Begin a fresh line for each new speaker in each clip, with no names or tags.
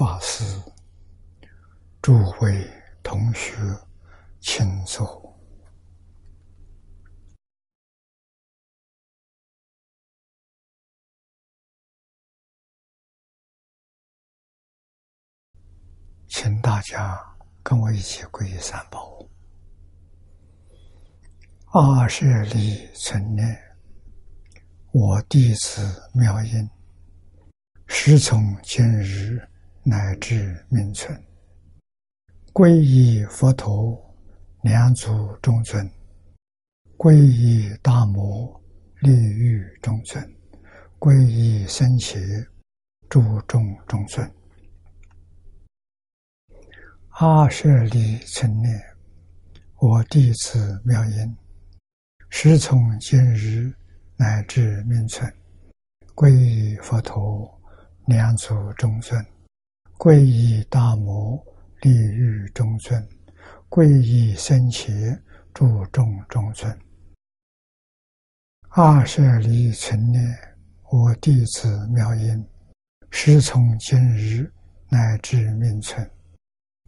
法师、诸位同学，请坐，请大家跟我一起皈依三宝。二舍利存念，我弟子妙音，师从今日乃至命存，皈依佛陀，两祖中尊；皈依大摩，利欲中尊；皈依僧伽，诸众中尊。阿舍利存念，我弟子妙音。师从今日乃至命存，皈依佛陀，两祖中尊；皈依大摩，利欲中尊；皈依僧伽，注众中尊。二舍离存念，我弟子妙音，师从今日乃至命存，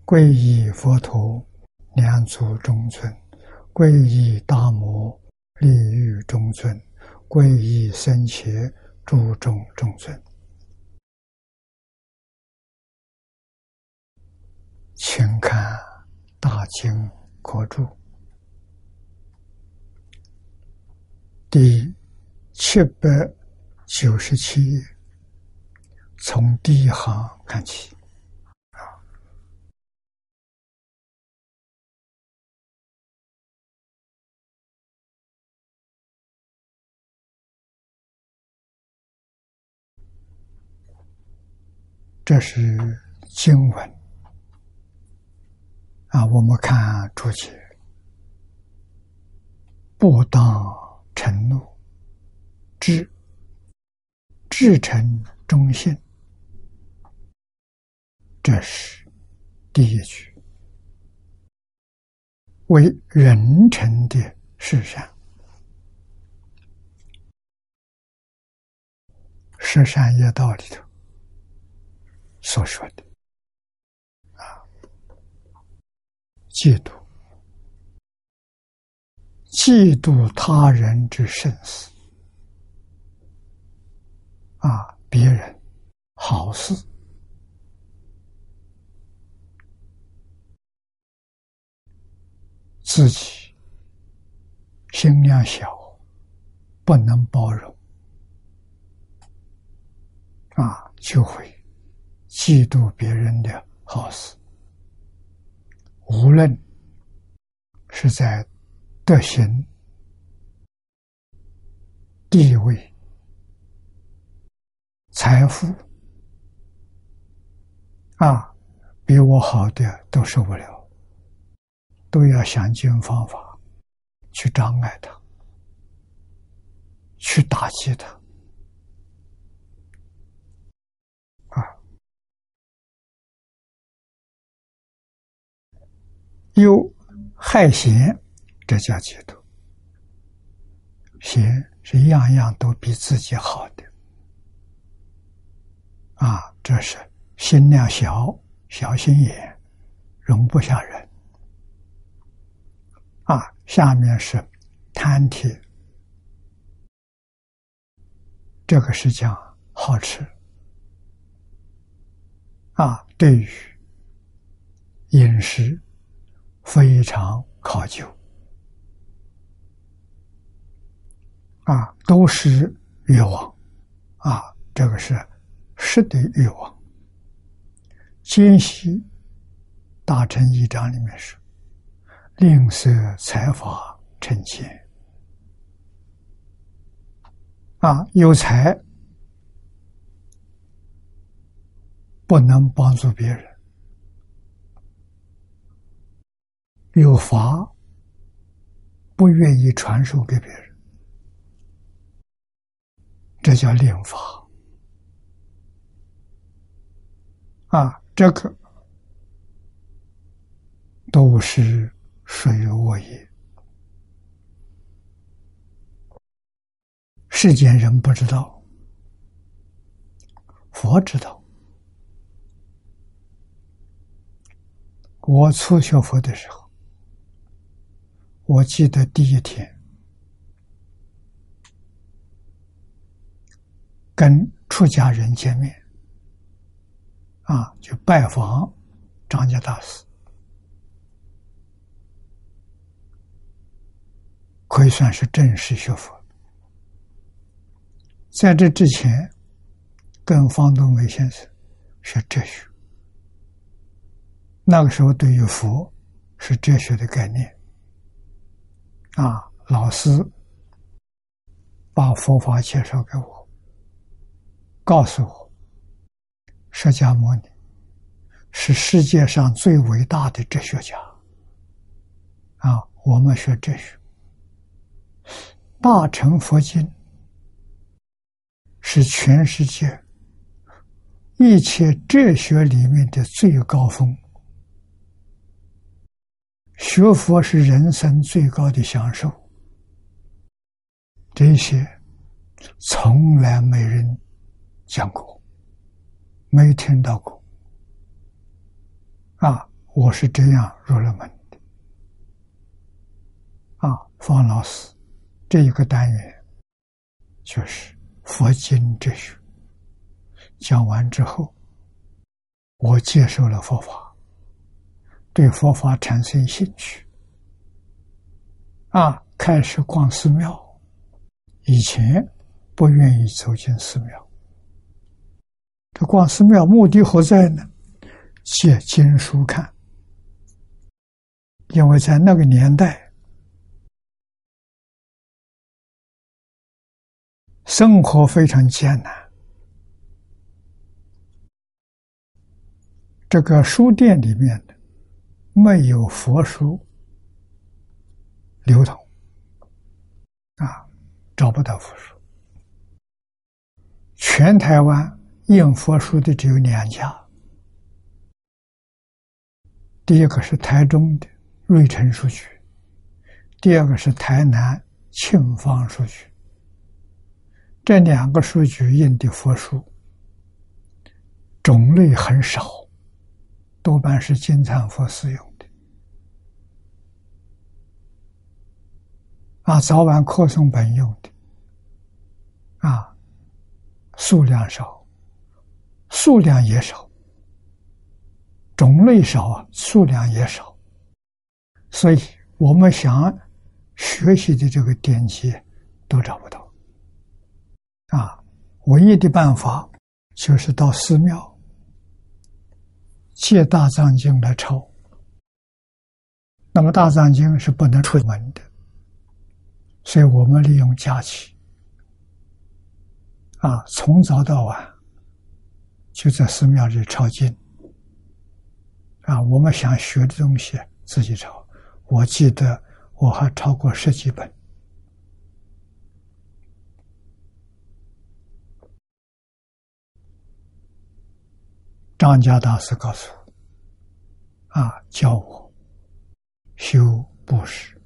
皈依佛陀，两足中尊；皈依大摩。利欲中尊，皈依僧伽，注众中尊。请看《大经国注》第七百九十七页，从第一行看起。这是经文啊，我们看注解：不当承诺，至至诚忠信，这是第一句，为人臣的事善，十善业道里头。所说的啊，嫉妒，嫉妒他人之生死。啊，别人好事，自己心量小，不能包容。啊，就会。嫉妒别人的好事，无论是在德行、地位、财富啊，比我好的都受不了，都要想尽方法去障碍他，去打击他。有害嫌，这叫嫉妒。嫌是样样都比自己好的，啊，这是心量小、小心眼，容不下人。啊，下面是贪铁，这个是讲好吃。啊，对于饮食。非常考究啊，都是欲望啊，这个是实的欲望。奸细大臣一章里面说：“吝啬财法成钱啊，有财不能帮助别人。”有法不愿意传授给别人，这叫令法啊！这个都是属于我也。世间人不知道，佛知道我初学佛的时候，我记得第一天跟出家人见面，啊，就拜访张家大师，可以算是正式学佛。在这之前，跟方东梅先生学哲学。那个时候，对于佛是哲学的概念啊。老师把佛法介绍给我，告诉我，释迦牟尼是世界上最伟大的哲学家啊。我们学哲学，大乘佛经。是全世界一切哲学里面的最高峰。学佛是人生最高的享受，这些从来没人讲过，没听到过。啊，我是这样入了门的。啊，方老师，这一个单元就是。佛经哲学讲完之后，我接受了佛法，对佛法产生兴趣，啊，开始逛寺庙。以前不愿意走进寺庙，这逛寺庙目的何在呢？借经书看，因为在那个年代。生活非常艰难，这个书店里面的没有佛书流通，啊，找不到佛书。全台湾印佛书的只有两家，第一个是台中的瑞城书局，第二个是台南庆芳书局。这两个书局印的佛书种类很少，多半是金蝉佛寺用的，啊，早晚课诵本用的，啊，数量少，数量也少，种类少啊，数量也少，所以我们想学习的这个典籍都找不到。啊，唯一的办法就是到寺庙借大藏经来抄。那么大藏经是不能出门的，所以我们利用假期，啊，从早到晚就在寺庙里抄经。啊，我们想学的东西自己抄。我记得我还抄过十几本。张家大师告诉我：“啊，教我修布施、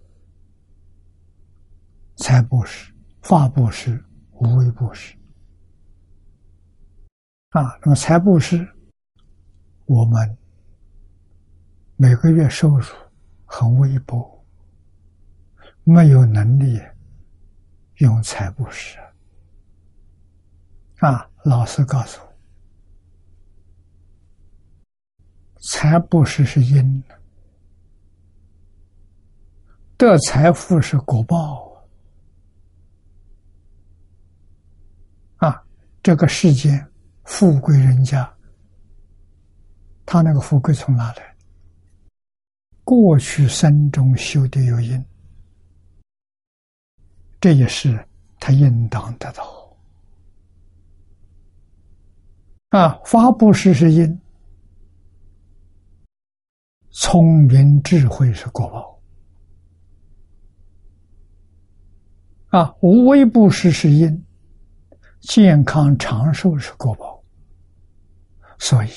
财布施、法布施、无为布施。啊，那么财布施，我们每个月收入很微薄，没有能力用财布施。啊，老师告诉我。”财布施是因，得财富是果报啊！这个世间富贵人家，他那个富贵从哪来？过去生中修的有因，这也是他应当得到啊！发布施是因。聪明智慧是果报啊，无微不施是因，健康长寿是果报，所以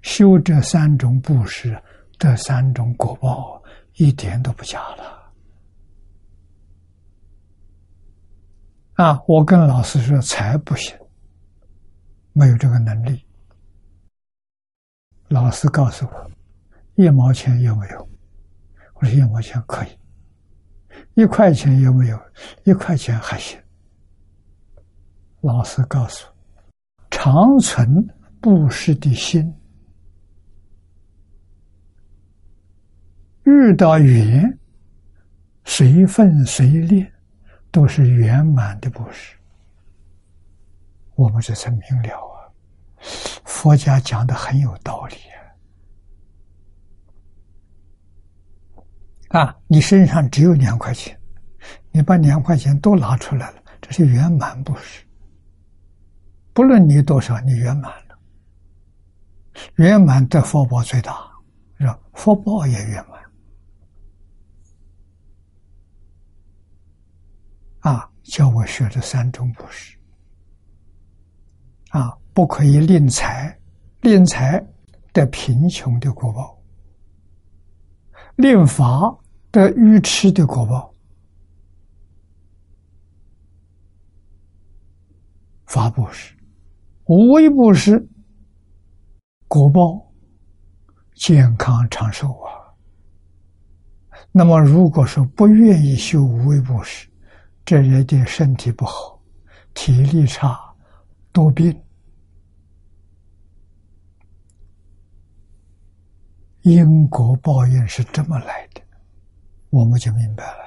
修这三种布施，这三种果报一点都不假了。啊，我跟老师说才不行，没有这个能力。老师告诉我。一毛钱有没有？我说一毛钱可以。一块钱有没有？一块钱还行。老师告诉：长存布施的心，遇到缘，随分随练，都是圆满的布施。我们这才明了啊！佛家讲的很有道理啊！啊，你身上只有两块钱，你把两块钱都拿出来了，这是圆满布施。不论你多少，你圆满了，圆满的福报最大，是吧？福报也圆满。啊，教我学这三种布施。啊，不可以吝财，吝财得贫穷的果报；吝法得愚痴的果报。法布施。无为不施，果报健康长寿啊。那么，如果说不愿意修无为不施，这人的身体不好，体力差，多病，因果报应是这么来的，我们就明白了。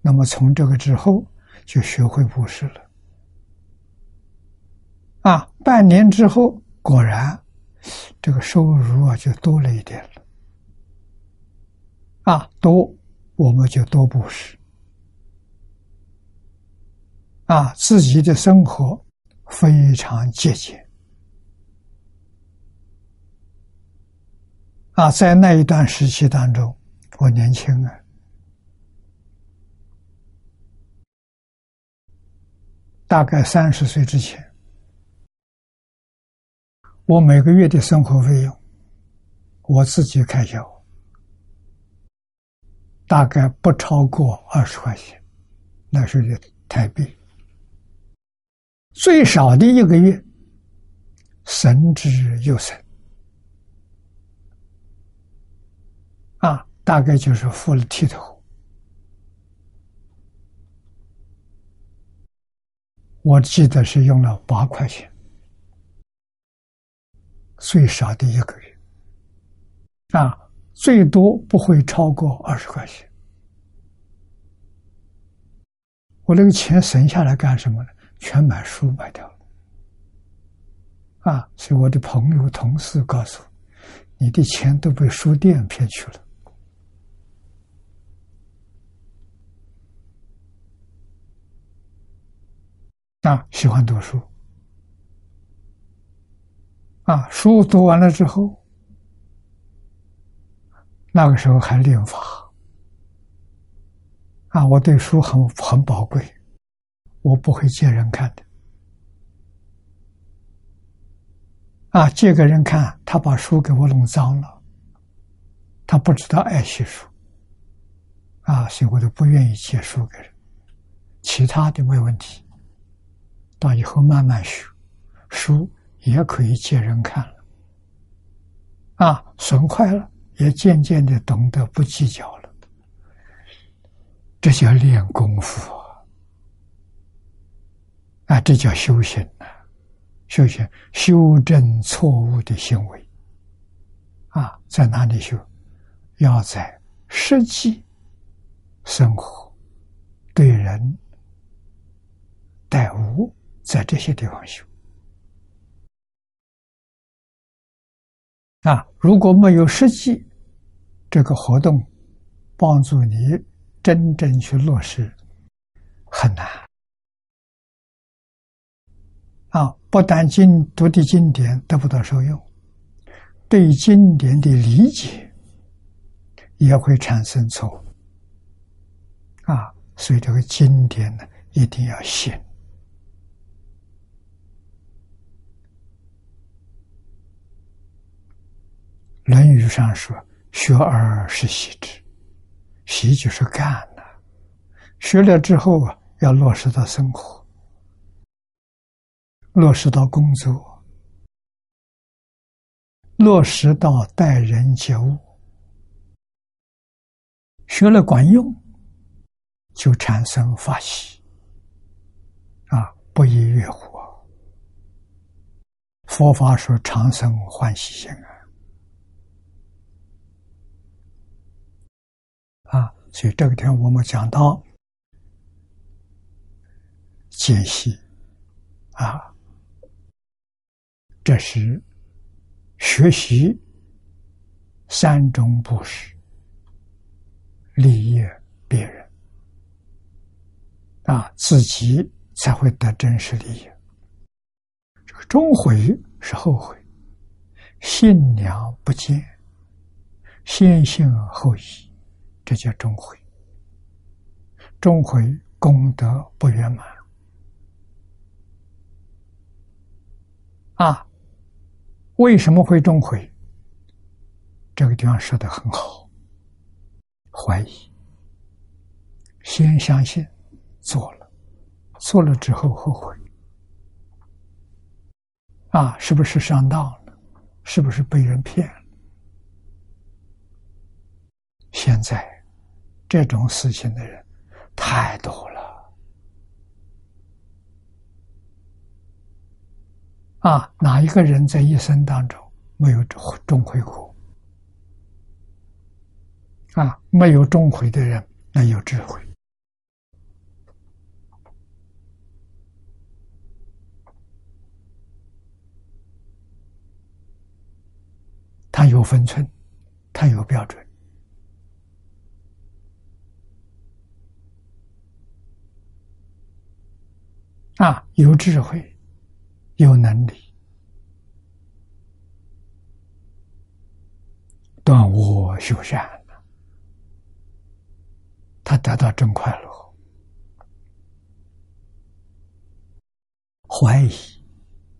那么，从这个之后，就学会布施了。啊，半年之后，果然，这个收入啊就多了一点了。啊，多我们就多布施。啊，自己的生活非常节俭。啊，在那一段时期当中，我年轻啊，大概三十岁之前。我每个月的生活费用，我自己开销，大概不超过二十块钱，那是的台币。最少的一个月，神之又神，啊，大概就是付了剃头。我记得是用了八块钱。最少的一个月，啊，最多不会超过二十块钱。我那个钱省下来干什么呢？全买书买掉了。啊，所以我的朋友同事告诉我，你的钱都被书店骗去了。啊，喜欢读书。啊，书读完了之后，那个时候还练法。啊，我对书很很宝贵，我不会借人看的。啊，借给人看，他把书给我弄脏了，他不知道爱惜书。啊，所以我都不愿意借书给人，其他的没问题。到以后慢慢学书。也可以借人看了，啊，损坏了也渐渐的懂得不计较了，这叫练功夫啊，这叫修行啊，修行修正错误的行为，啊，在哪里修？要在实际生活、对人待物，在这些地方修。啊，如果没有实际这个活动帮助你真正去落实，很难。啊，不但经读的经典得不到受用，对经典的理解也会产生错误。啊，所以这个经典呢，一定要信。《论语》上说：“学而时习之，习就是干呐。学了之后啊，要落实到生活，落实到工作，落实到待人接物，学了管用，就产生法喜啊，不亦乐乎。佛法说长生欢喜心啊，啊，所以这个天我们讲到解析啊，这是学习三种布施，利益别人。啊，自己才会得真实利益。这个终悔是后悔，信良不见，先信后疑，这叫终悔。终悔功德不圆满啊！为什么会终悔？这个地方说的很好，怀疑，先相信，做了，做了之后后悔。啊，是不是上当了？是不是被人骗了？现在这种事情的人太多了。啊，哪一个人在一生当中没有钟回苦？啊，没有钟回的人，那有智慧。他有分寸，他有标准，啊，有智慧，有能力，断我修善他得到真快乐。怀疑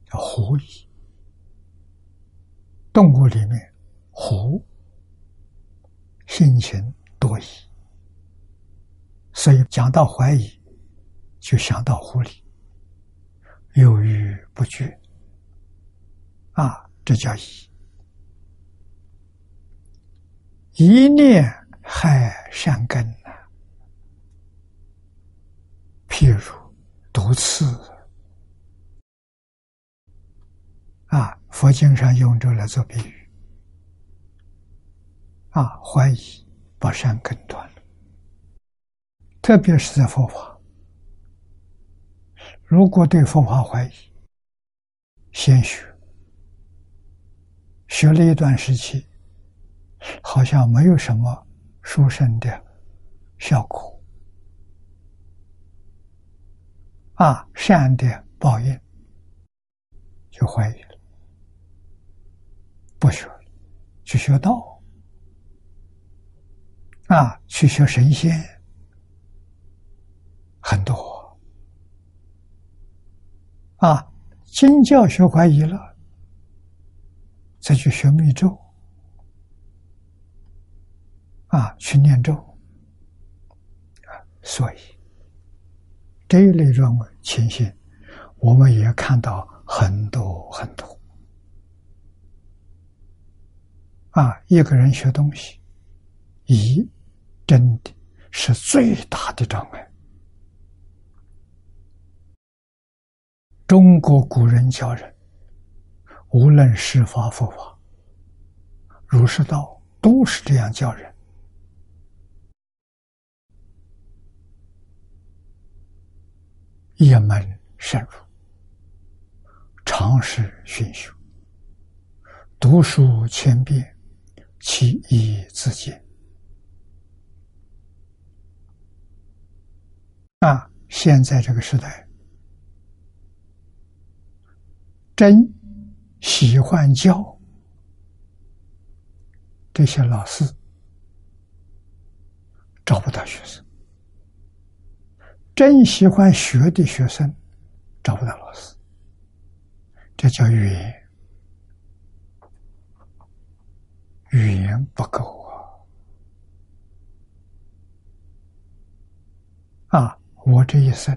叫狐疑，动物里面。狐性情多疑，所以讲到怀疑，就想到狐狸，犹豫不决，啊，这叫疑。一念害善根呐，譬如毒刺，啊，佛经上用这来做比喻。啊，怀疑把善根断了，特别是在佛法。如果对佛法怀疑，先学，学了一段时期，好像没有什么殊胜的效果，啊，善的报应，就怀疑了，不学了，去学道。啊，去学神仙很多。啊，经教学怀疑了，再去学密咒啊，去念咒啊，所以这一类状情形，我们也看到很多很多啊，一个人学东西，以。真的是最大的障碍。中国古人教人，无论是法佛法、儒释道，都是这样教人：一门深入，常识熏修，读书千遍，其义自见。啊，现在这个时代，真喜欢教这些老师，找不到学生；真喜欢学的学生，找不到老师。这叫语言，语言不够啊！啊。我这一生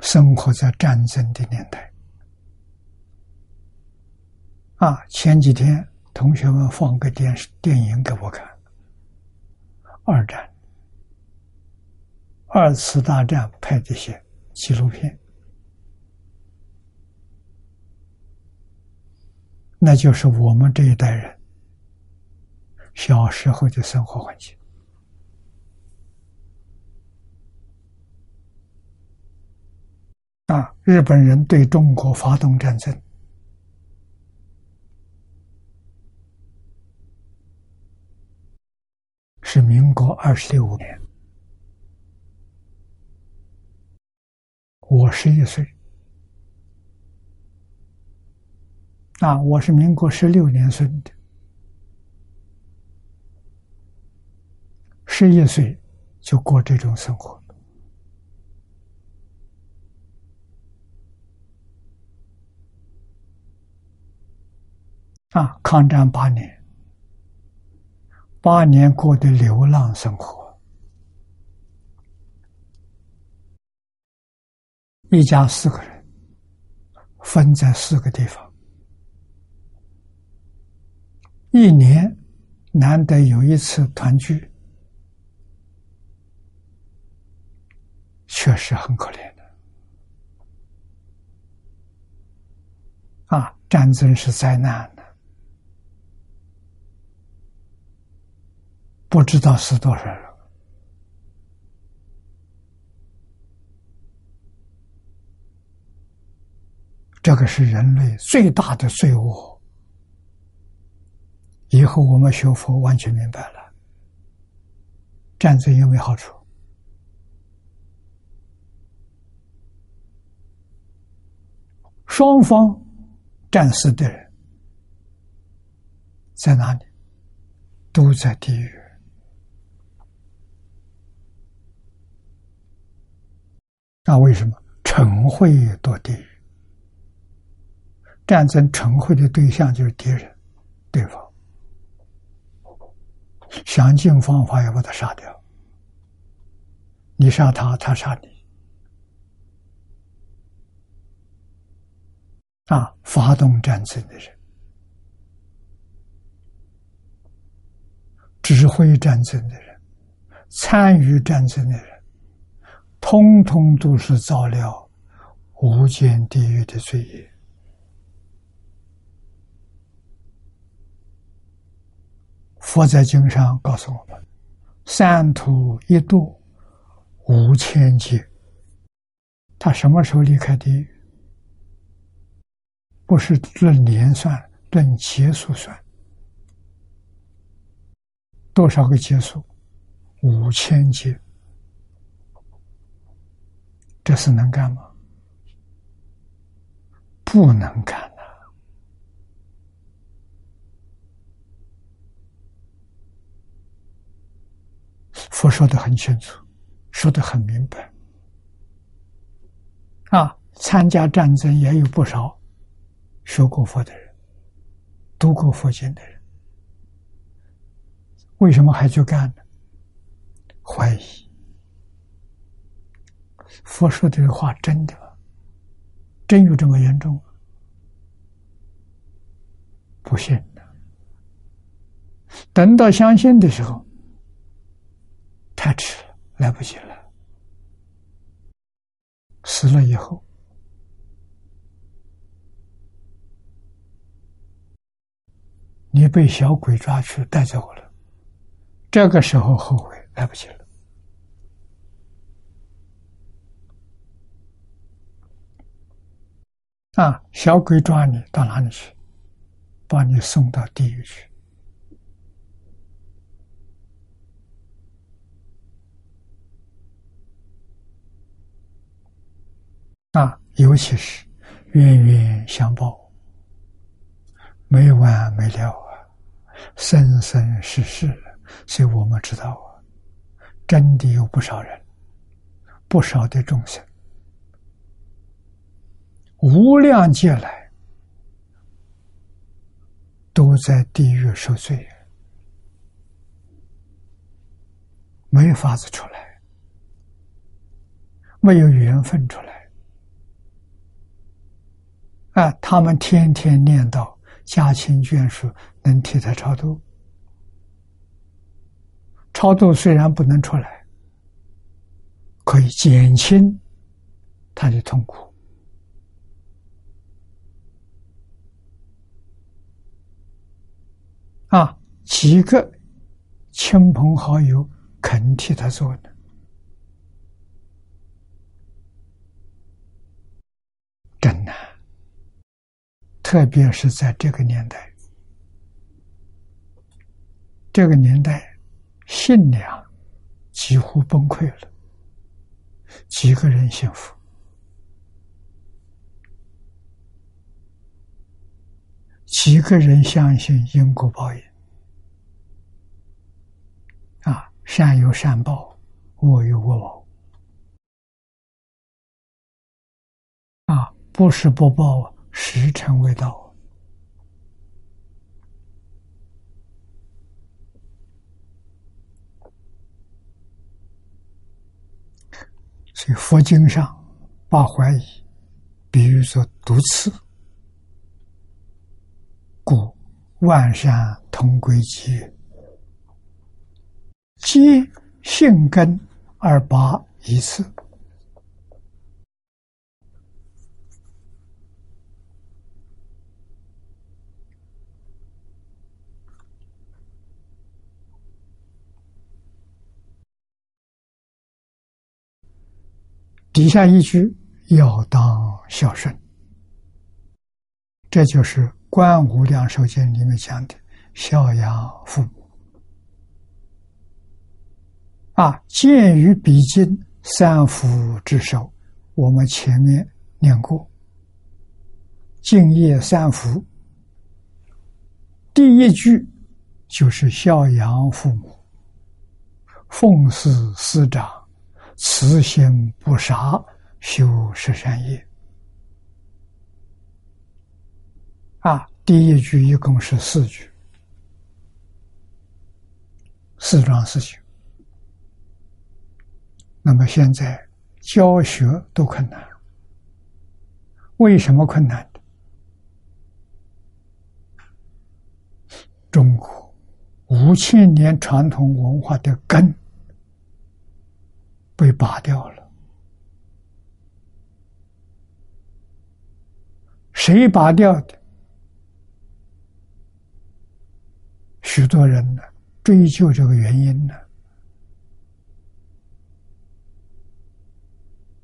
生活在战争的年代，啊，前几天同学们放个电视电影给我看，二战、二次大战拍这些纪录片，那就是我们这一代人小时候的生活环境。啊！日本人对中国发动战争，是民国二十六年，我十一岁。啊，我是民国十六年生的，十一岁就过这种生活。啊，抗战八年，八年过的流浪生活，一家四个人，分在四个地方，一年难得有一次团聚，确实很可怜的。啊，战争是灾难。不知道死多少人，这个是人类最大的罪恶。以后我们学佛完全明白了，战争有没有好处？双方战死的人在哪里？都在地狱。那为什么成会堕地狱？战争成会的对象就是敌人，对方想尽方法要把他杀掉。你杀他，他杀你。啊，发动战争的人，指挥战争的人，参与战争的人。通通都是造了无间地狱的罪业。佛在经上告诉我们：“三途一度五千劫。”他什么时候离开地狱？不是论年算，论劫数算。多少个劫数？五千劫。这事能干吗？不能干呐！佛说的很清楚，说的很明白。啊，参加战争也有不少学过佛的人，读过佛经的人，为什么还去干呢？怀疑。佛说这个话真的？真有这么严重吗？不信的。等到相信的时候，太迟了，来不及了。死了以后，你被小鬼抓去带走了，这个时候后悔来不及了。啊！小鬼抓你到哪里去？把你送到地狱去。啊！尤其是冤冤相报，没完没了啊，生生世世。所以我们知道啊，真的有不少人，不少的众生。无量劫来，都在地狱受罪，没法子出来，没有缘分出来。啊，他们天天念叨，家亲眷属能替他超度。超度虽然不能出来，可以减轻他的痛苦。啊，几个亲朋好友肯替他做的。真难，特别是在这个年代，这个年代信仰几乎崩溃了，几个人幸福，几个人相信因果报应，啊，善有善报，恶有恶报啊。不是不报，时辰未到。所以佛经上把怀疑比喻作毒刺，故万善同归结，皆性根而拔一次。底下一句要当孝顺，这就是《观无量寿经》里面讲的孝养父母。啊，鉴于比经三福之首，我们前面念过，敬业三福，第一句就是孝养父母，奉事师长。慈心不杀，修十善业。啊，第一句一共是四句，四桩事情。那么现在教学都困难，为什么困难？中国五千年传统文化的根。被拔掉了，谁拔掉的？许多人呢追究这个原因呢？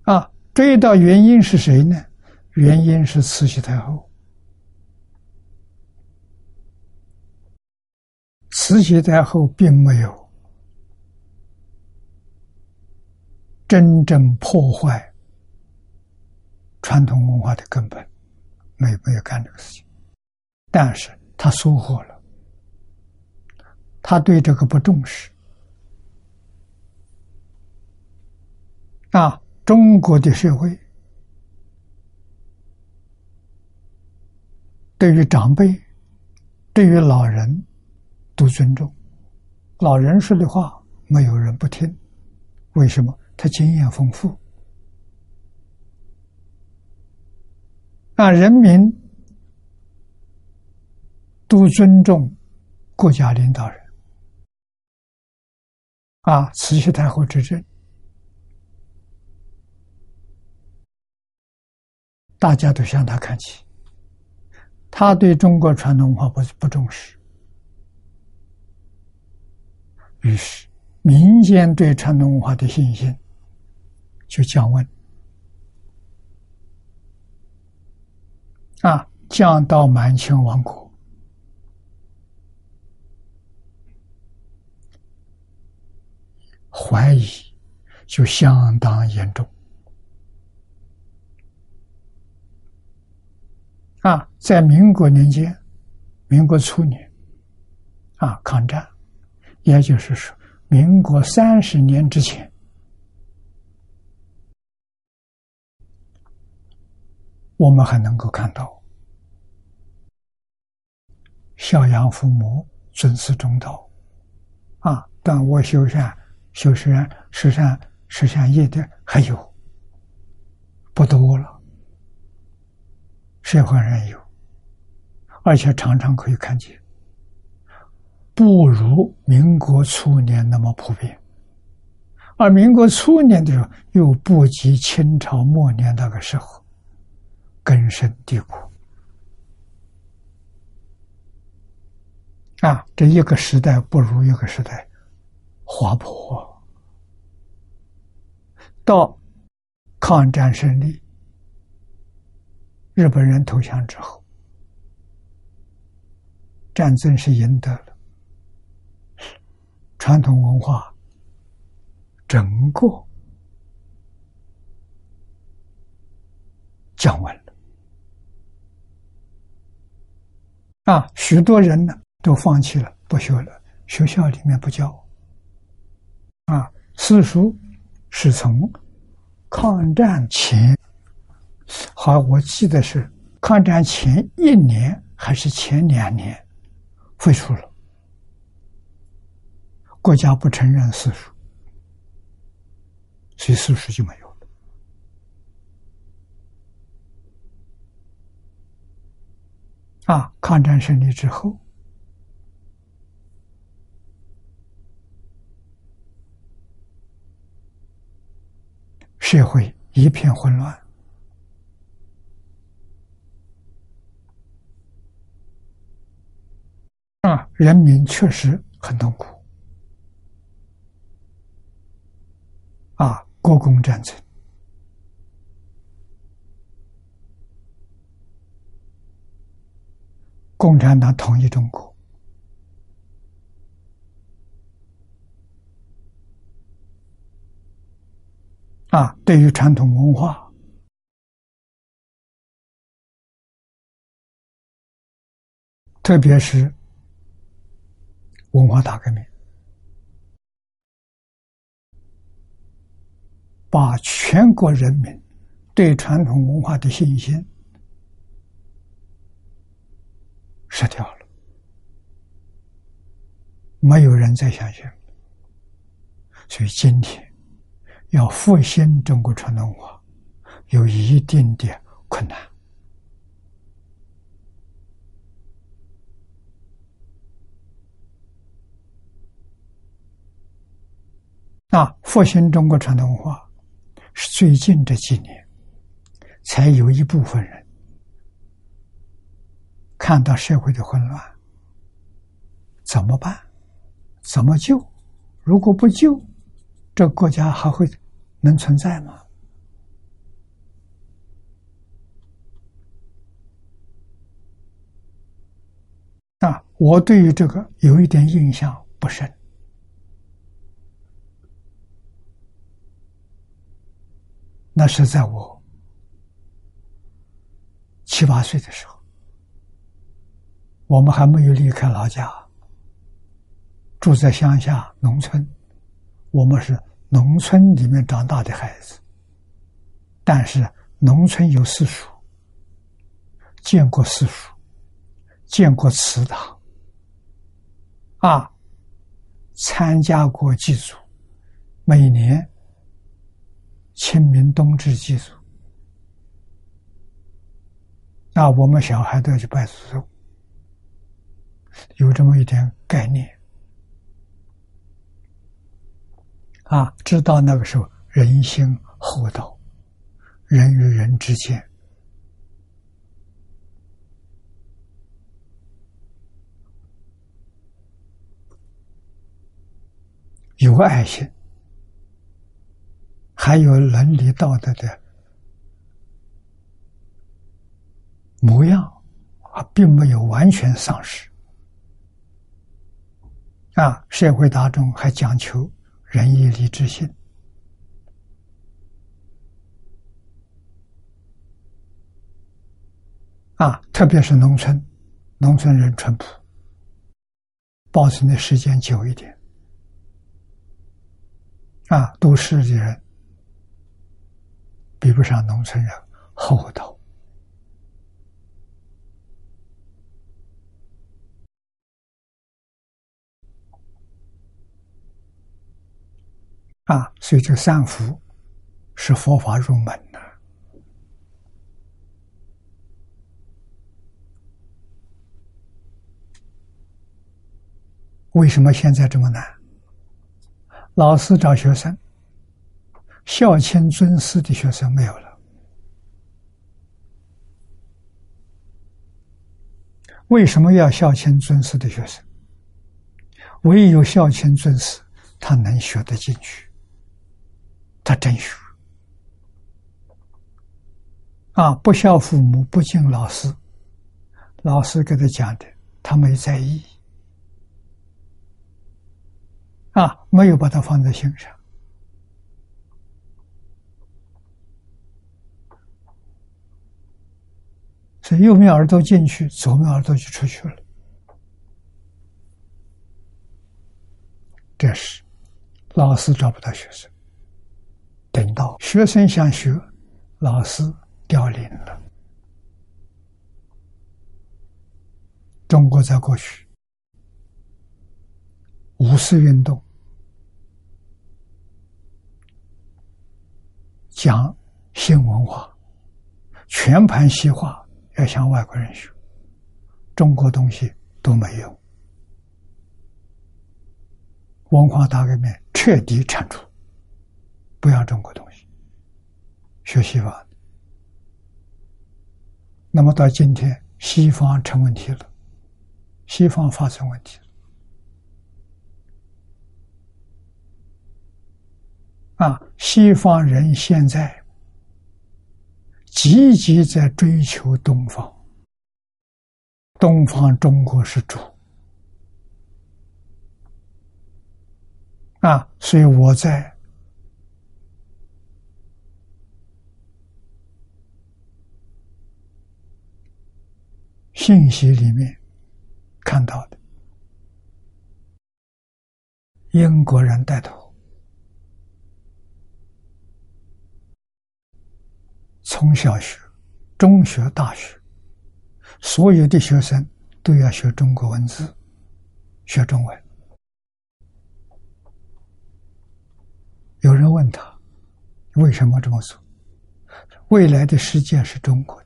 啊，追到原因是谁呢？原因是慈禧太后。慈禧太后并没有。真正破坏传统文化的根本，没没有干这个事情，但是他疏忽了，他对这个不重视。啊，中国的社会对于长辈、对于老人都尊重，老人说的话没有人不听，为什么？他经验丰富，啊，人民都尊重国家领导人，啊，慈禧太后执政，大家都向他看齐，他对中国传统文化不不重视，于是民间对传统文化的信心。就降温。啊，降到满清亡国，怀疑就相当严重啊。在民国年间，民国初年啊，抗战，也就是说，民国三十年之前。我们还能够看到，孝养父母、尊师重道，啊，断恶修善、修善、十善、十善业的还有不多了。社会上有，而且常常可以看见，不如民国初年那么普遍。而民国初年的时候，又不及清朝末年那个时候根深蒂固。啊，这一个时代不如一个时代滑坡。到抗战胜利，日本人投降之后，战争是赢得了，传统文化。整个降温了啊！许多人呢都放弃了，不学了。学校里面不教啊。私塾是从抗战前，好，我记得是抗战前一年还是前两年废除了，国家不承认私塾。所以四书就没有了。啊，抗战胜利之后，社会一片混乱，啊，人民确实很痛苦，啊。国共战争，共产党统一中国啊！对于传统文化，特别是文化大革命。把全国人民对传统文化的信心失掉了，没有人再相信。所以今天要复兴中国传统文化，有一定的困难。那复兴中国传统文化。是最近这几年，才有一部分人看到社会的混乱，怎么办？怎么救？如果不救，这国家还会能存在吗？啊，我对于这个有一点印象不深。那是在我七八岁的时候，我们还没有离开老家，住在乡下农村。我们是农村里面长大的孩子，但是农村有私塾，见过私塾，见过祠堂，啊，参加过祭祖，每年。清明冬至祭祖，那我们小孩都要去拜祖宗，有这么一点概念啊，知道那个时候人心厚道，人与人之间有爱心。还有伦理道德的模样啊，并没有完全丧失啊。社会大众还讲求仁义礼智信啊，特别是农村，农村人淳朴，保存的时间久一点啊，都市的人。比不上农村人厚道啊！所以这三福是佛法入门的为什么现在这么难？老师找学生，孝亲尊师的学生没有了。为什么要孝亲尊师的学生？唯有孝亲尊师，他能学得进去，他真学。啊，不孝父母，不敬老师，老师给他讲的，他没在意，啊，没有把他放在心上。所以右面耳朵进去，左面耳朵就出去了。这是老师找不到学生，等到学生想学，老师凋零了。中国在过去五四运动讲新文化，全盘西化。要向外国人学，中国东西都没有。文化大革命彻底铲除，不要中国东西，学西方。那么到今天，西方成问题了，西方发生问题了。啊，西方人现在。积极在追求东方，东方中国是主啊，所以我在信息里面看到的，英国人带头。从小学、中学、大学，所有的学生都要学中国文字，学中文。有人问他为什么这么做？未来的世界是中国的，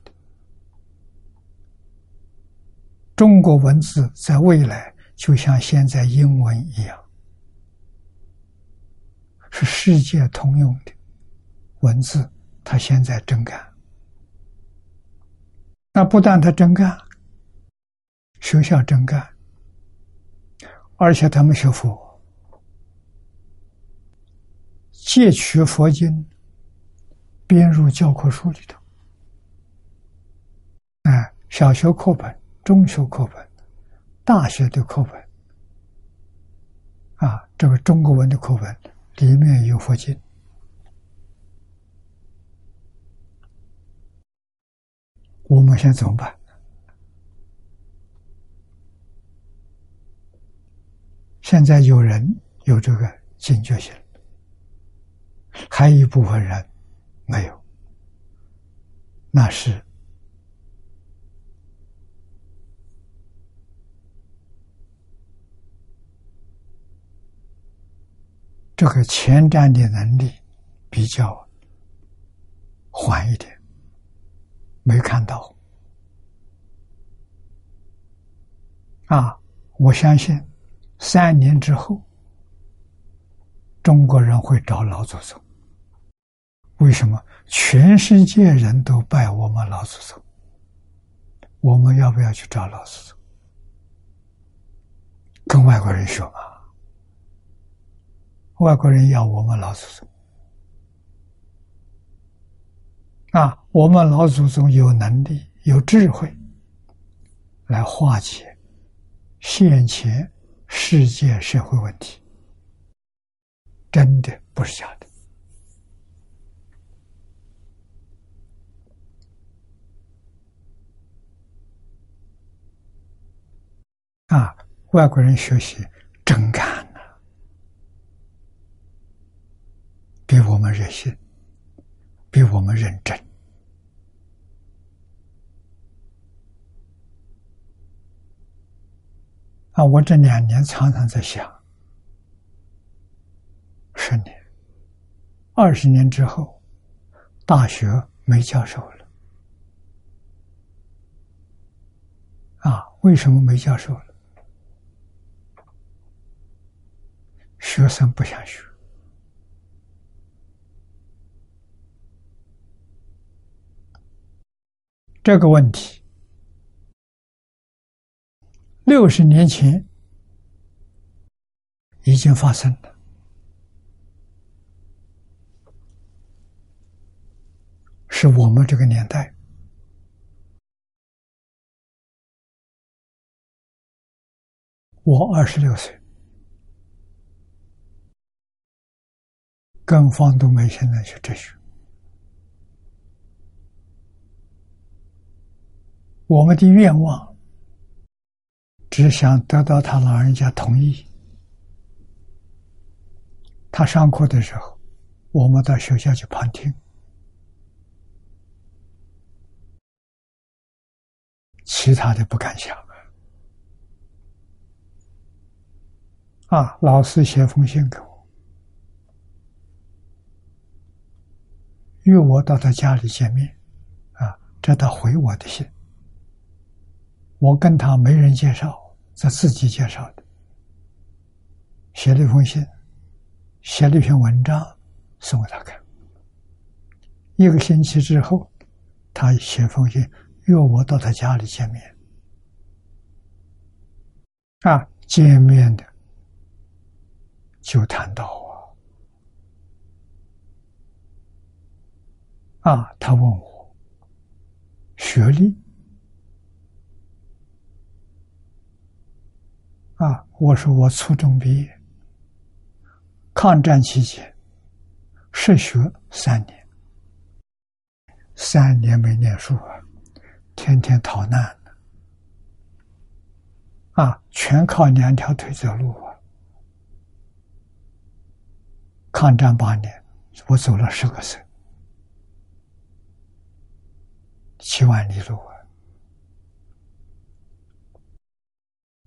中国文字在未来就像现在英文一样，是世界通用的文字。他现在真干，那不但他真干，学校真干，而且他们学佛，借取佛经，编入教科书里头。哎，小学课本、中学课本、大学的课本，啊，这个中国文的课本里面有佛经。我们现在怎么办？现在有人有这个警觉性，还有一部分人没有，那是这个前瞻的能力比较缓一点。没看到啊！我相信三年之后，中国人会找老祖宗。为什么？全世界人都拜我们老祖宗，我们要不要去找老祖宗？跟外国人学嘛？外国人要我们老祖宗。啊，我们老祖宗有能力、有智慧，来化解现前世界社会问题，真的不是假的。啊，外国人学习真干呐，比我们热心。比我们认真啊！我这两年常常在想，十年、二十年之后，大学没教授了啊？为什么没教授了？学生不想学。这个问题，六十年前已经发生了，是我们这个年代。我二十六岁，跟方东梅现在学哲学。我们的愿望，只想得到他老人家同意。他上课的时候，我们到学校去旁听，其他的不敢想。啊！老师写封信给我，约我到他家里见面。啊，这他回我的信，我跟他没人介绍，是自己介绍的。写了一封信，写了一篇文章送给他看。一个星期之后，他写封信约我到他家里见面。啊，见面的。就谈到我，啊，他问我学历，啊，我说我初中毕业，抗战期间失学三年，三年没念书啊，天天逃难啊，全靠两条腿走路啊。抗战八年，我走了十个省，七万里路啊，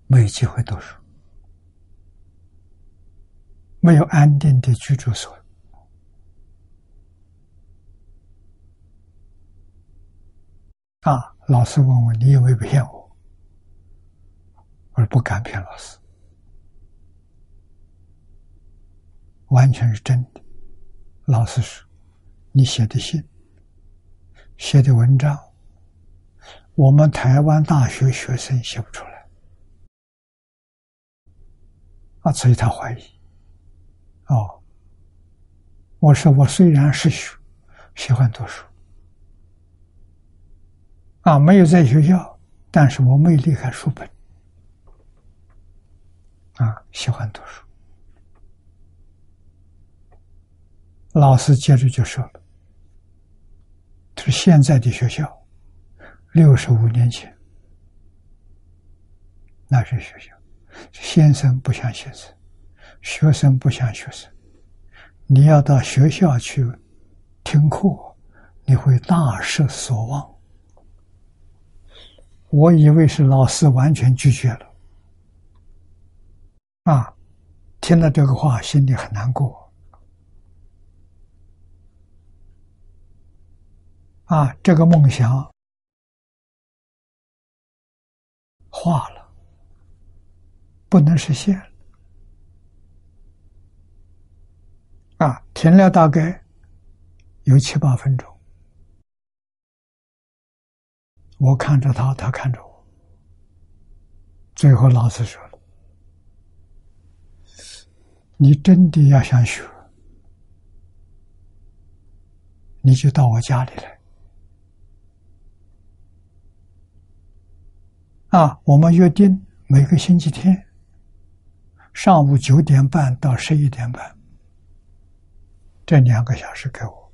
没有机会读书，没有安定的居住所。啊，老师问我，你有没有骗我？我说不敢骗老师。完全是真的，老师说，你写的信、写的文章，我们台湾大学学生写不出来，啊，所以他怀疑。哦，我说我虽然是学，喜欢读书，啊，没有在学校，但是我没离开书本，啊，喜欢读书。老师接着就说了：“他说现在的学校，六十五年前那是学校，先生不像先生，学生不像学生。你要到学校去听课，你会大失所望。我以为是老师完全拒绝了，啊，听了这个话，心里很难过。”啊，这个梦想化了，不能实现。啊，停了大概有七八分钟，我看着他，他看着我，最后老师说了：“你真的要想学，你就到我家里来。”啊，我们约定每个星期天上午九点半到十一点半，这两个小时给我，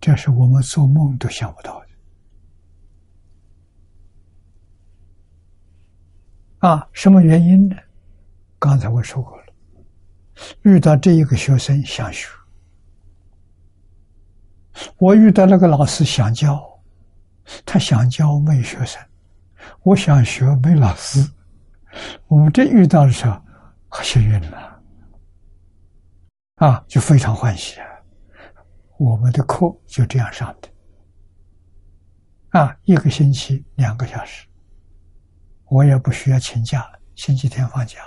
这是我们做梦都想不到的。啊，什么原因呢？刚才我说过了，遇到这一个学生想学，我遇到那个老师想教。他想教没学生，我想学没老师，我们这遇到的时候可幸运了，啊，就非常欢喜啊！我们的课就这样上的，啊，一个星期两个小时，我也不需要请假，星期天放假，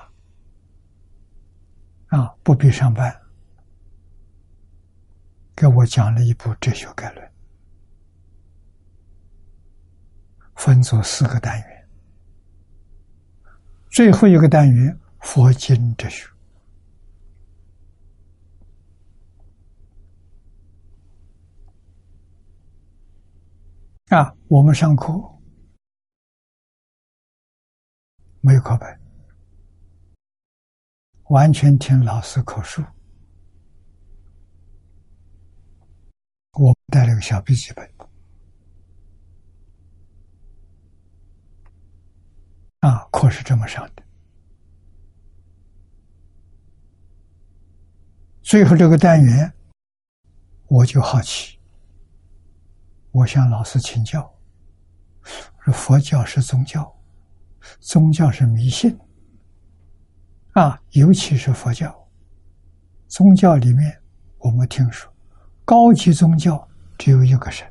啊，不必上班，给我讲了一部哲学概论，分作四个单元，最后一个单元佛经哲学。啊，我们上课没有课本，完全听老师口述。我带了个小笔记本，啊，课是这么上的。最后这个单元，我就好奇。我向老师请教，说佛教是宗教，宗教是迷信，啊，尤其是佛教，宗教里面我们听说，高级宗教只有一个神，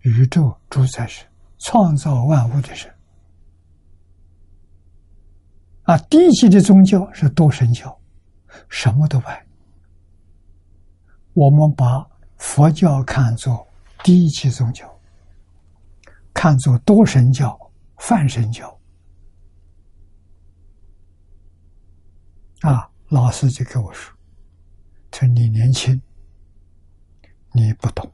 宇宙主宰神，创造万物的神，啊，低级的宗教是多神教，什么都拜，我们把佛教看作。低级宗教看作多神教、泛神教啊，老师就跟我说：“他说你年轻，你不懂。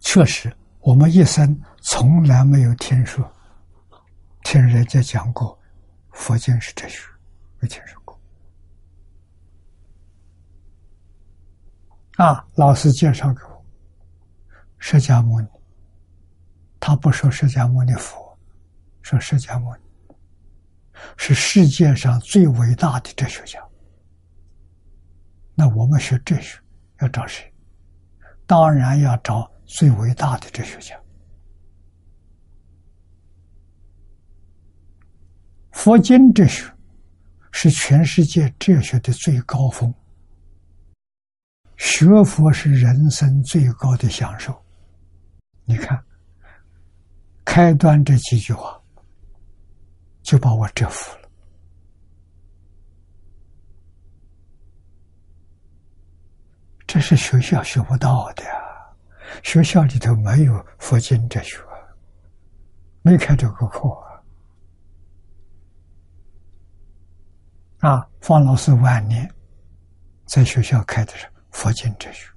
确实，我们一生从来没有听说，听人家讲过佛经是哲学，没听说过。”啊，老师介绍给我，释迦牟尼，他不说释迦牟尼佛，说释迦牟尼是世界上最伟大的哲学家。那我们学哲学要找谁？当然要找最伟大的哲学家。佛经哲学是全世界哲学的最高峰。学佛是人生最高的享受。你看，开端这几句话就把我折服了。这是学校学不到的呀，学校里头没有佛经哲学，没开这个课啊。方老师晚年在学校开的是。佛经哲学，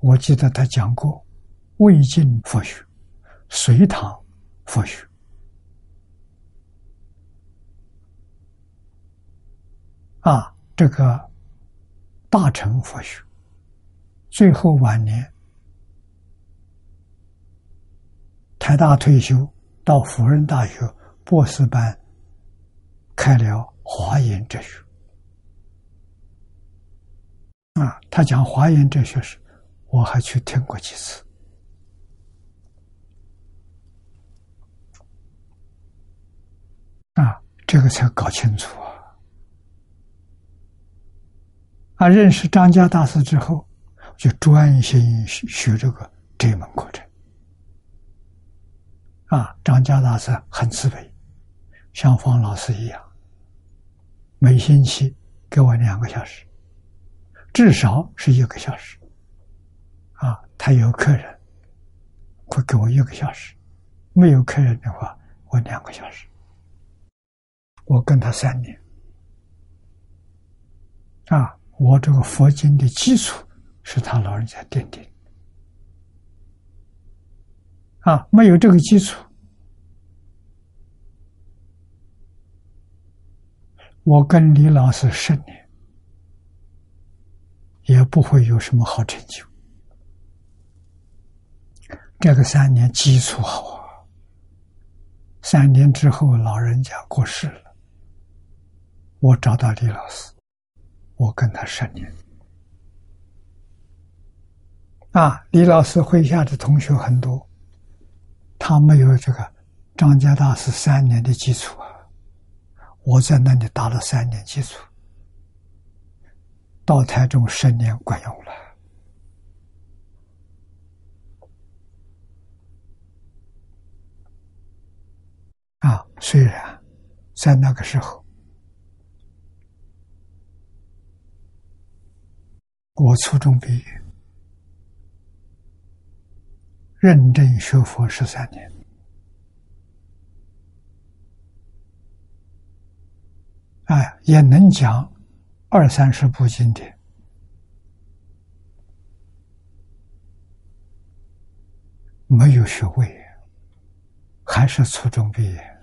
我记得他讲过魏晋佛学、隋唐佛学啊，这个大乘佛学，最后晚年台大退休，到辅仁大学博士班开了华严哲学。啊，他讲华严哲学时，我还去听过几次。啊，这个才搞清楚啊！啊，认识张家大师之后，就专心学学这个这门课程。啊，张家大师很慈悲，像方老师一样，每星期给我两个小时。至少是一个小时，啊，他有客人会给我一个小时，没有客人的话，我两个小时。我跟他三年，啊，我这个佛经的基础是他老人家奠定，啊，没有这个基础，我跟李老师十年。也不会有什么好成就。这个三年基础好啊，三年之后老人家过世了，我找到李老师，我跟他十年。啊，李老师麾下的同学很多，他没有这个张家大师三年的基础啊，我在那里打了三年基础。到台中十年管用了啊，虽然在那个时候，我初中毕业，认真学佛十三年，哎，也能讲二三十部经典，没有学位。还是初中毕业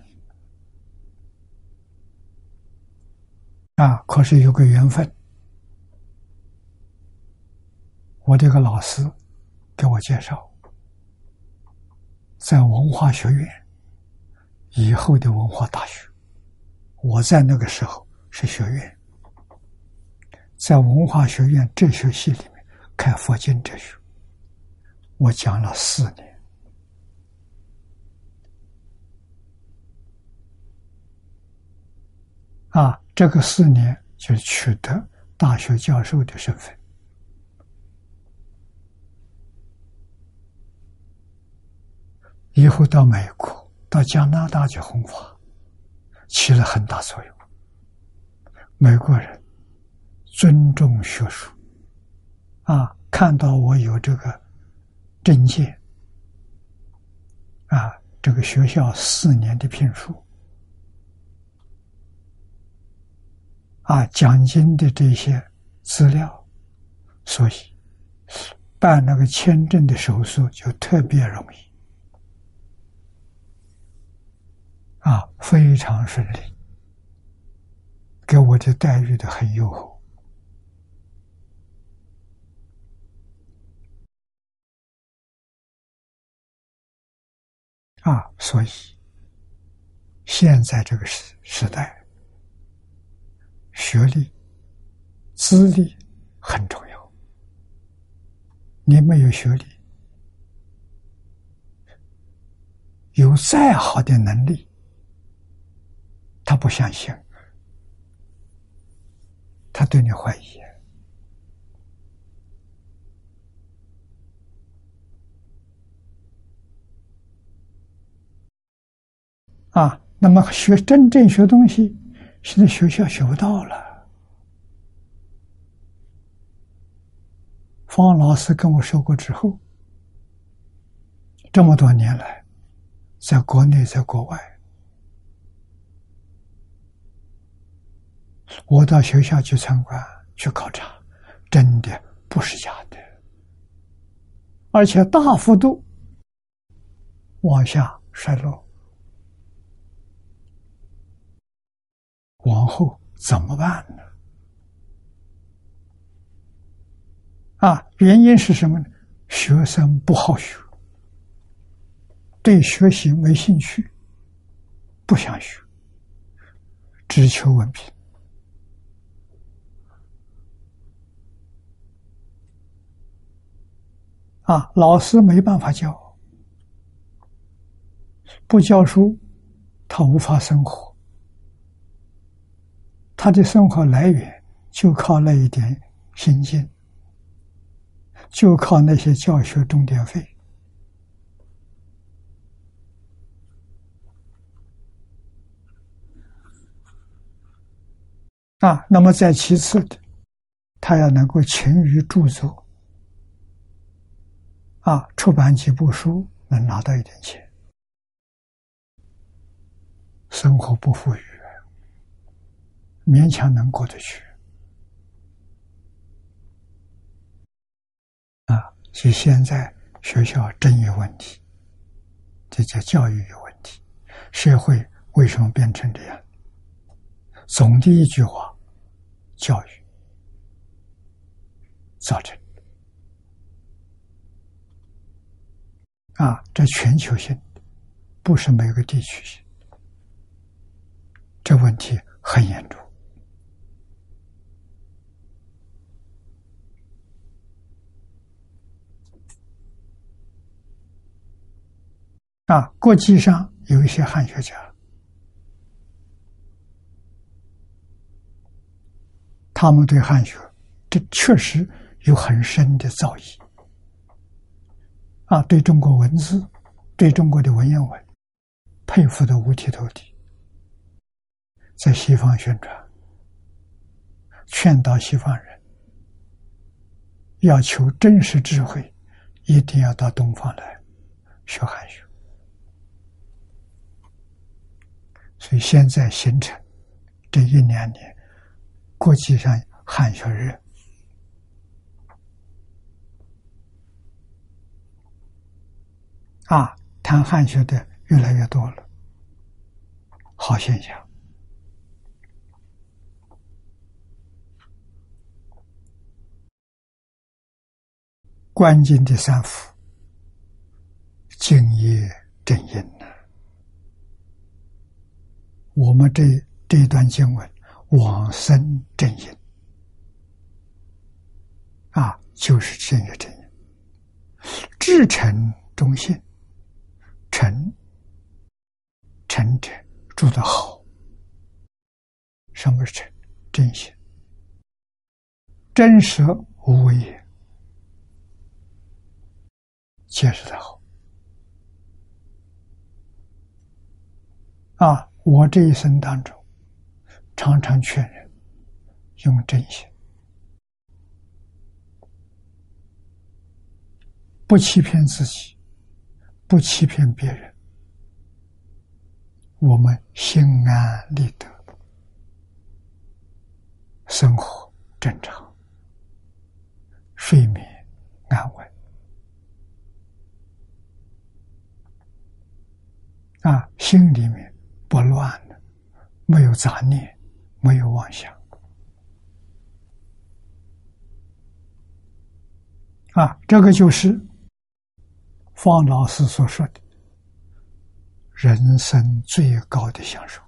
啊！可是有个缘分，我这个老师给我介绍，在文化学院以后的文化大学，我在那个时候是学院，在文化学院哲学系里面开佛经哲学，我讲了四年。啊，这个四年就取得大学教授的身份，以后到美国、到加拿大去弘法，起了很大作用。美国人尊重学术，啊，看到我有这个证件，啊，这个学校四年的聘书。啊，奖金的这些资料，所以办那个签证的手续就特别容易，啊，非常顺利，给我的待遇的很优厚，啊，所以现在这个时时代。学历、资历很重要。你没有学历，有再好的能力，不相信，他对你怀疑。啊，那么学真正学东西。现在学校学不到了。方老师跟我说过之后，这么多年来，在国内，在国外，我到学校去参观、去考察，真的不是假的，而且大幅度往下衰落。往后怎么办呢？啊，原因是什么呢？学生不好学，对学习没兴趣，不想学，只求文凭。啊，老师没办法教，不教书，他无法生活。他的生活来源就靠那一点薪金，就靠那些教学钟点费啊。那么再其次的，他要能够勤于著作啊，出版几部书能拿到一点钱，生活不富裕。勉强能过得去，啊！所以现在学校真有问题，这叫教育有问题。社会为什么变成这样？总的一句话，教育造成啊！这全球性，不是每个地区性，这问题很严重。啊，国际上有一些汉学家，他们对汉学，这确实有很深的造诣。啊，对中国文字，对中国的文言文，佩服的五体投地，在西方宣传，劝导西方人要求真实智慧，一定要到东方来学汉学。所以现在形成这一两年，国际上汉学热啊，谈汉学的越来越多了，好现象。关键的三福，敬业正因。我们这这一段经文，往生正因啊，就是正业正因。至诚忠信，诚诚者住得好。什么是诚？真心，真实无为也，解释的好啊。我这一生当中，常常劝人用真心，不欺骗自己，不欺骗别人，我们心安理得，生活正常，睡眠安稳，啊，心里面。不乱的，没有杂念，没有妄想，啊，这个就是方老师所说的人生最高的享受。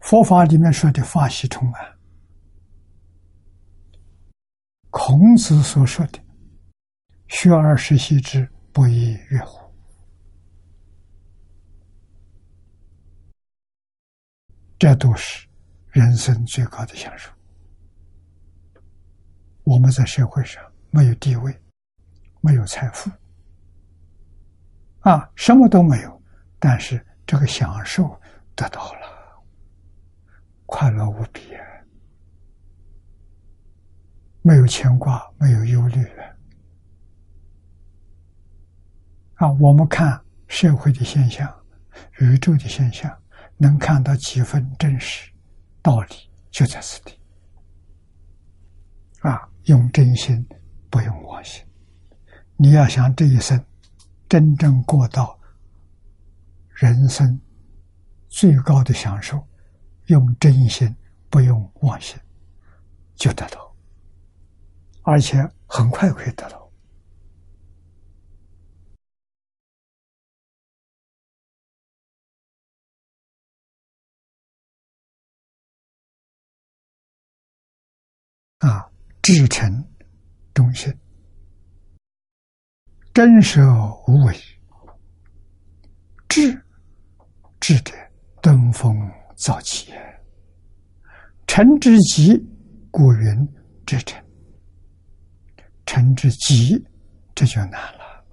佛法里面说的法喜充满，孔子所说的学而时习之，不亦说乎？这都是人生最高的享受。我们在社会上没有地位，没有财富，啊，什么都没有，但是这个享受得到了，快乐无比！没有牵挂，没有忧虑了啊！我们看社会的现象，宇宙的现象。能看到几分真实道理，就在此地啊！用真心，不用妄心。你要想这一生真正过到人生最高的享受，用真心，不用妄心，就得到，而且很快可以得到。啊，至诚忠心，真舍无为，智智者登峰造极，诚之极，故云之诚。诚之极，这就难了。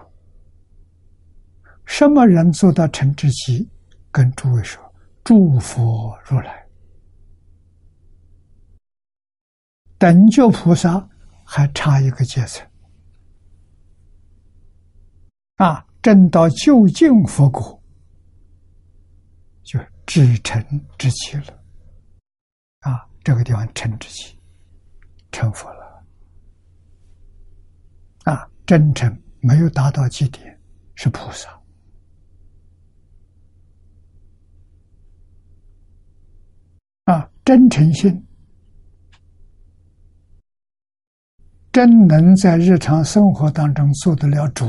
什么人做到诚之极？跟诸位说，诸佛如来。等觉菩萨还差一个阶层啊，证到究竟佛果，就至诚之期了啊。这个地方诚之期，成佛了啊。真诚没有达到极点，是菩萨啊。真诚心。真能在日常生活当中做得了主，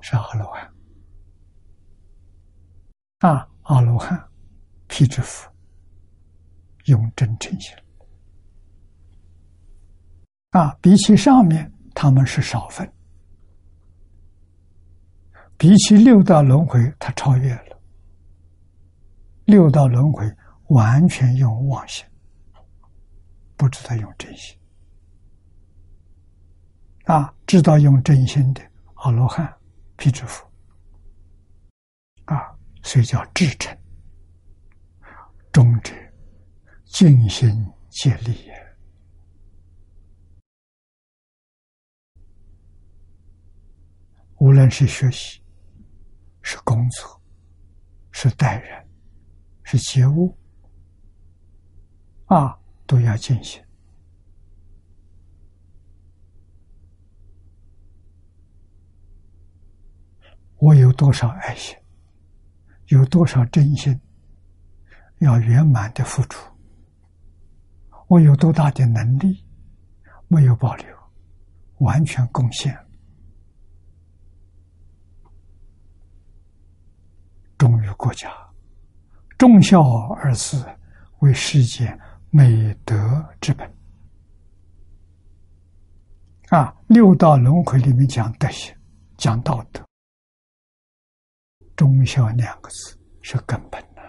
是阿罗汉啊！阿罗汉、辟支佛用真诚心啊，比起上面他们是少分，比起六道轮回，他超越了六道轮回，完全用妄心，不知道用真心。啊，知道用真心的阿罗汉、辟支佛，所以叫至诚。忠者尽心竭力也。无论是学习，是工作，是待人，是觉悟，啊，都要尽心。我有多少爱心，有多少真心，要圆满的付出。我有多大的能力，没有保留，完全贡献，忠于国家，忠孝二字为世界美德之本。啊，六道轮回里面讲德行，讲道德。忠孝两个字是根本的。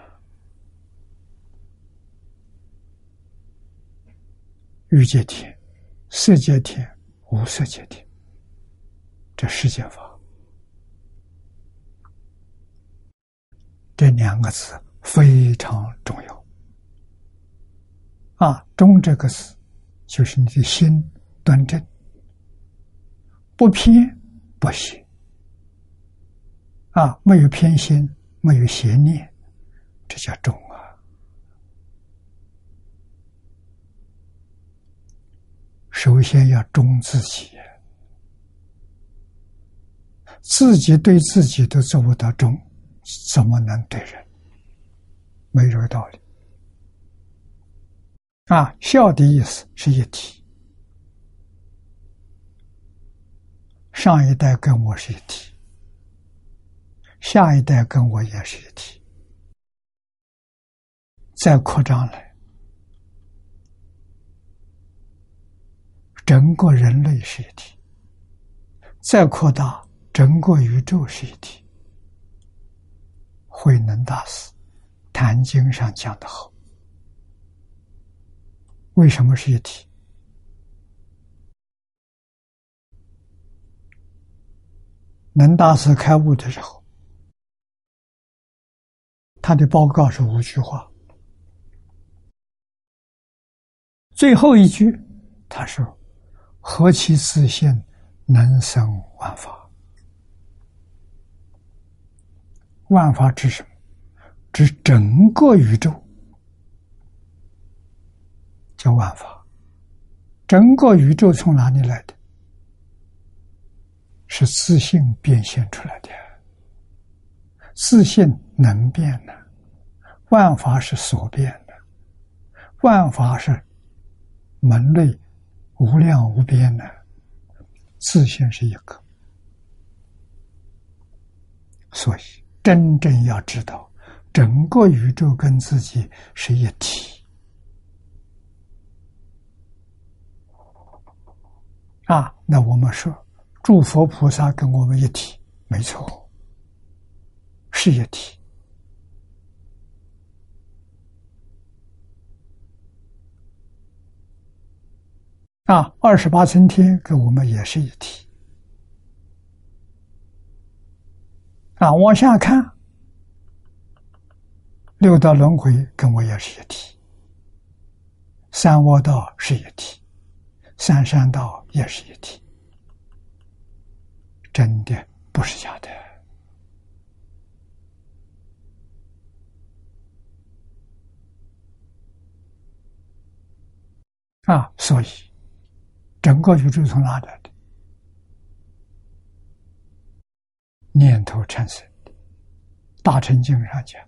欲界天、色界天、无色界天，这世界法，这两个字非常重要。啊，忠这个字，就是你的心端正，不偏不邪。啊，没有偏心，没有邪念，这叫忠啊！首先要忠自己，自己对自己都做不到忠，怎么能对人？没这个道理。啊，孝的意思是一体，上一代跟我是一体。下一代跟我也是一体，再扩张来，整个人类是一体；再扩大，整个宇宙是一体。慧能大师《坛经》上讲的好，为什么是一体？能大师开悟的时候。他的报告是五句话，最后一句他说：“何其自信，能生万法。万法指什么？指整个宇宙，叫万法。整个宇宙从哪里来的？是自信变现出来的。”自信能变的，万法是所变的，万法是门类无量无边的，自信是一个。所以，真正要知道，整个宇宙跟自己是一体啊。那我们说，诸佛菩萨跟我们一体，没错。是一体啊！二十八层天跟我们也是一体啊！往下看，六道轮回跟我也是一体，三窝道是一体，三山道也是一体，真的不是假的。啊，所以整个宇宙从哪来的？念头产生的。大乘经上讲，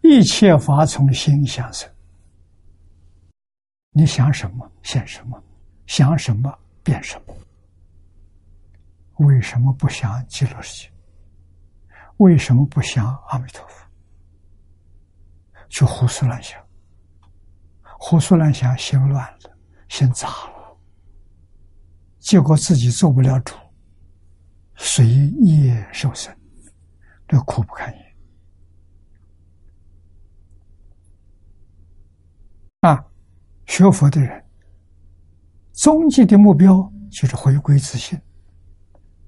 一切法从心想生。你想什么，现什么；想什么，变什么。为什么不想极乐世界？为什么不想阿弥陀佛？就胡思乱想。胡思乱想，心乱了，先砸了，结果自己做不了主，随业受生，这苦不堪言。啊，学佛的人，终极的目标就是回归自信，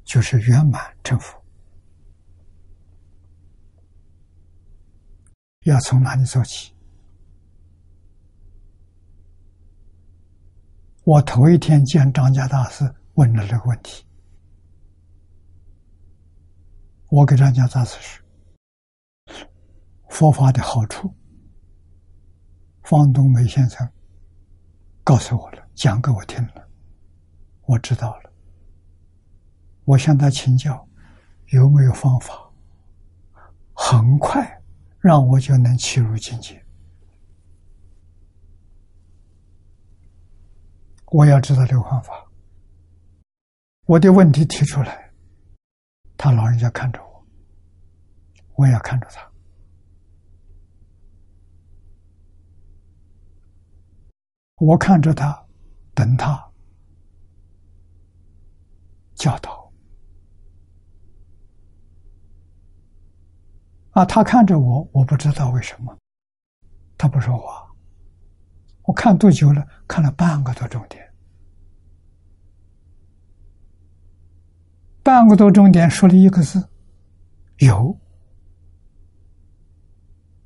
就是圆满成佛。要从哪里做起？我头一天见张家大师，问了这个问题。我给张家大师说：“佛法的好处，方东梅先生告诉我了，讲给我听了，我知道了。我向他请教，有没有方法，很快让我就能切入境界？我要知道这个方法。我的问题提出来。”他老人家看着我，我也看着他。我看着他，等他教导。啊，他看着我，我不知道为什么，他不说话。我看多久了？看了半个多钟点。半个多钟点说了一个字，有，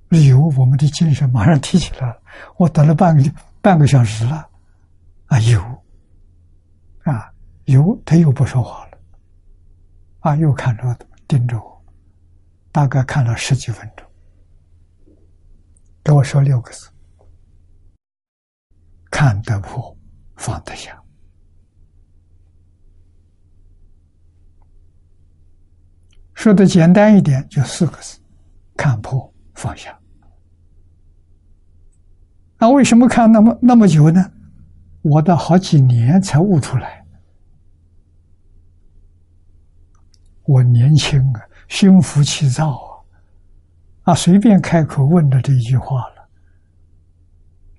有，我们的精神马上提起来了。我等了半个半个小时了，啊，有，啊，有，他又不说话了，啊，又看着盯着我，大概看了十几分钟，给我说六个字：看得破，放得下。说的简单一点，就四个字：看破放下。那为什么看那么那么久呢？我的好几年才悟出来。我年轻啊，心浮气躁啊，啊，随便开口问的这一句话了。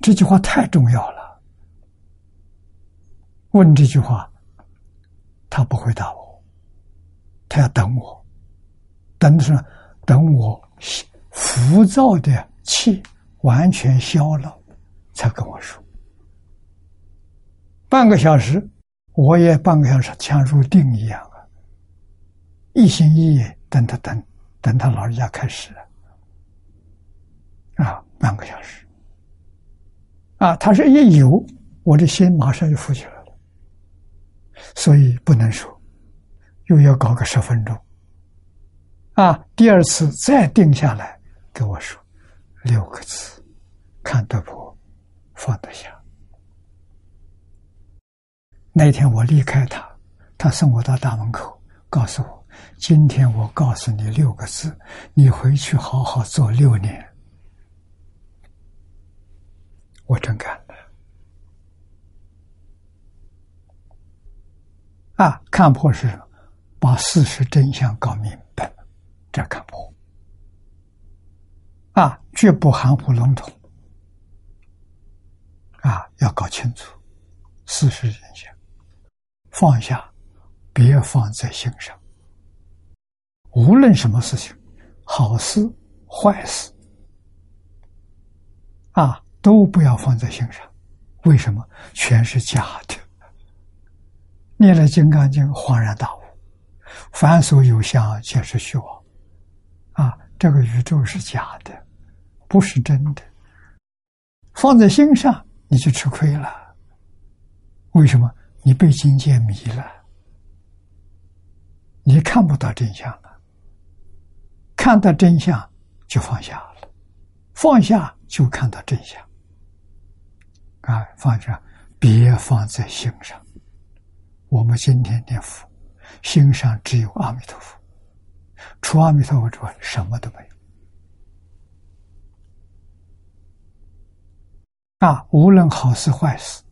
这句话太重要了。问这句话，他不回答我，他要等我。等什么？等我浮躁的气完全消了，才跟我说。半个小时，我也半个小时像入定一样啊，一心一意等他等，等他老人家开始啊，半个小时。啊，他说一有，我的心马上就浮起来，所以不能说，又要搞个十分钟。啊！第二次再定下来，跟我说六个字：看得破，放得下。那天我离开他，他送我到大门口，告诉我：“今天我告诉你六个字，你回去好好做六年。”我真干了。啊！看破是什么把事实真相搞明白。这看破啊，绝不含糊笼统啊，要搞清楚事实真相，放下，别放在心上。无论什么事情，好事坏事啊，都不要放在心上。为什么？全是假的。念了《金刚经》，恍然大悟：凡所有相，皆是虚妄。啊，这个宇宙是假的，不是真的。放在心上，你就吃亏了。为什么？你被境界迷了，你看不到真相了。看到真相就放下了，放下就看到真相。啊，放下，别放在心上。我们今天念佛，心上只有阿弥陀佛。除阿弥陀佛之外，什么都没有。啊，无论好事坏事，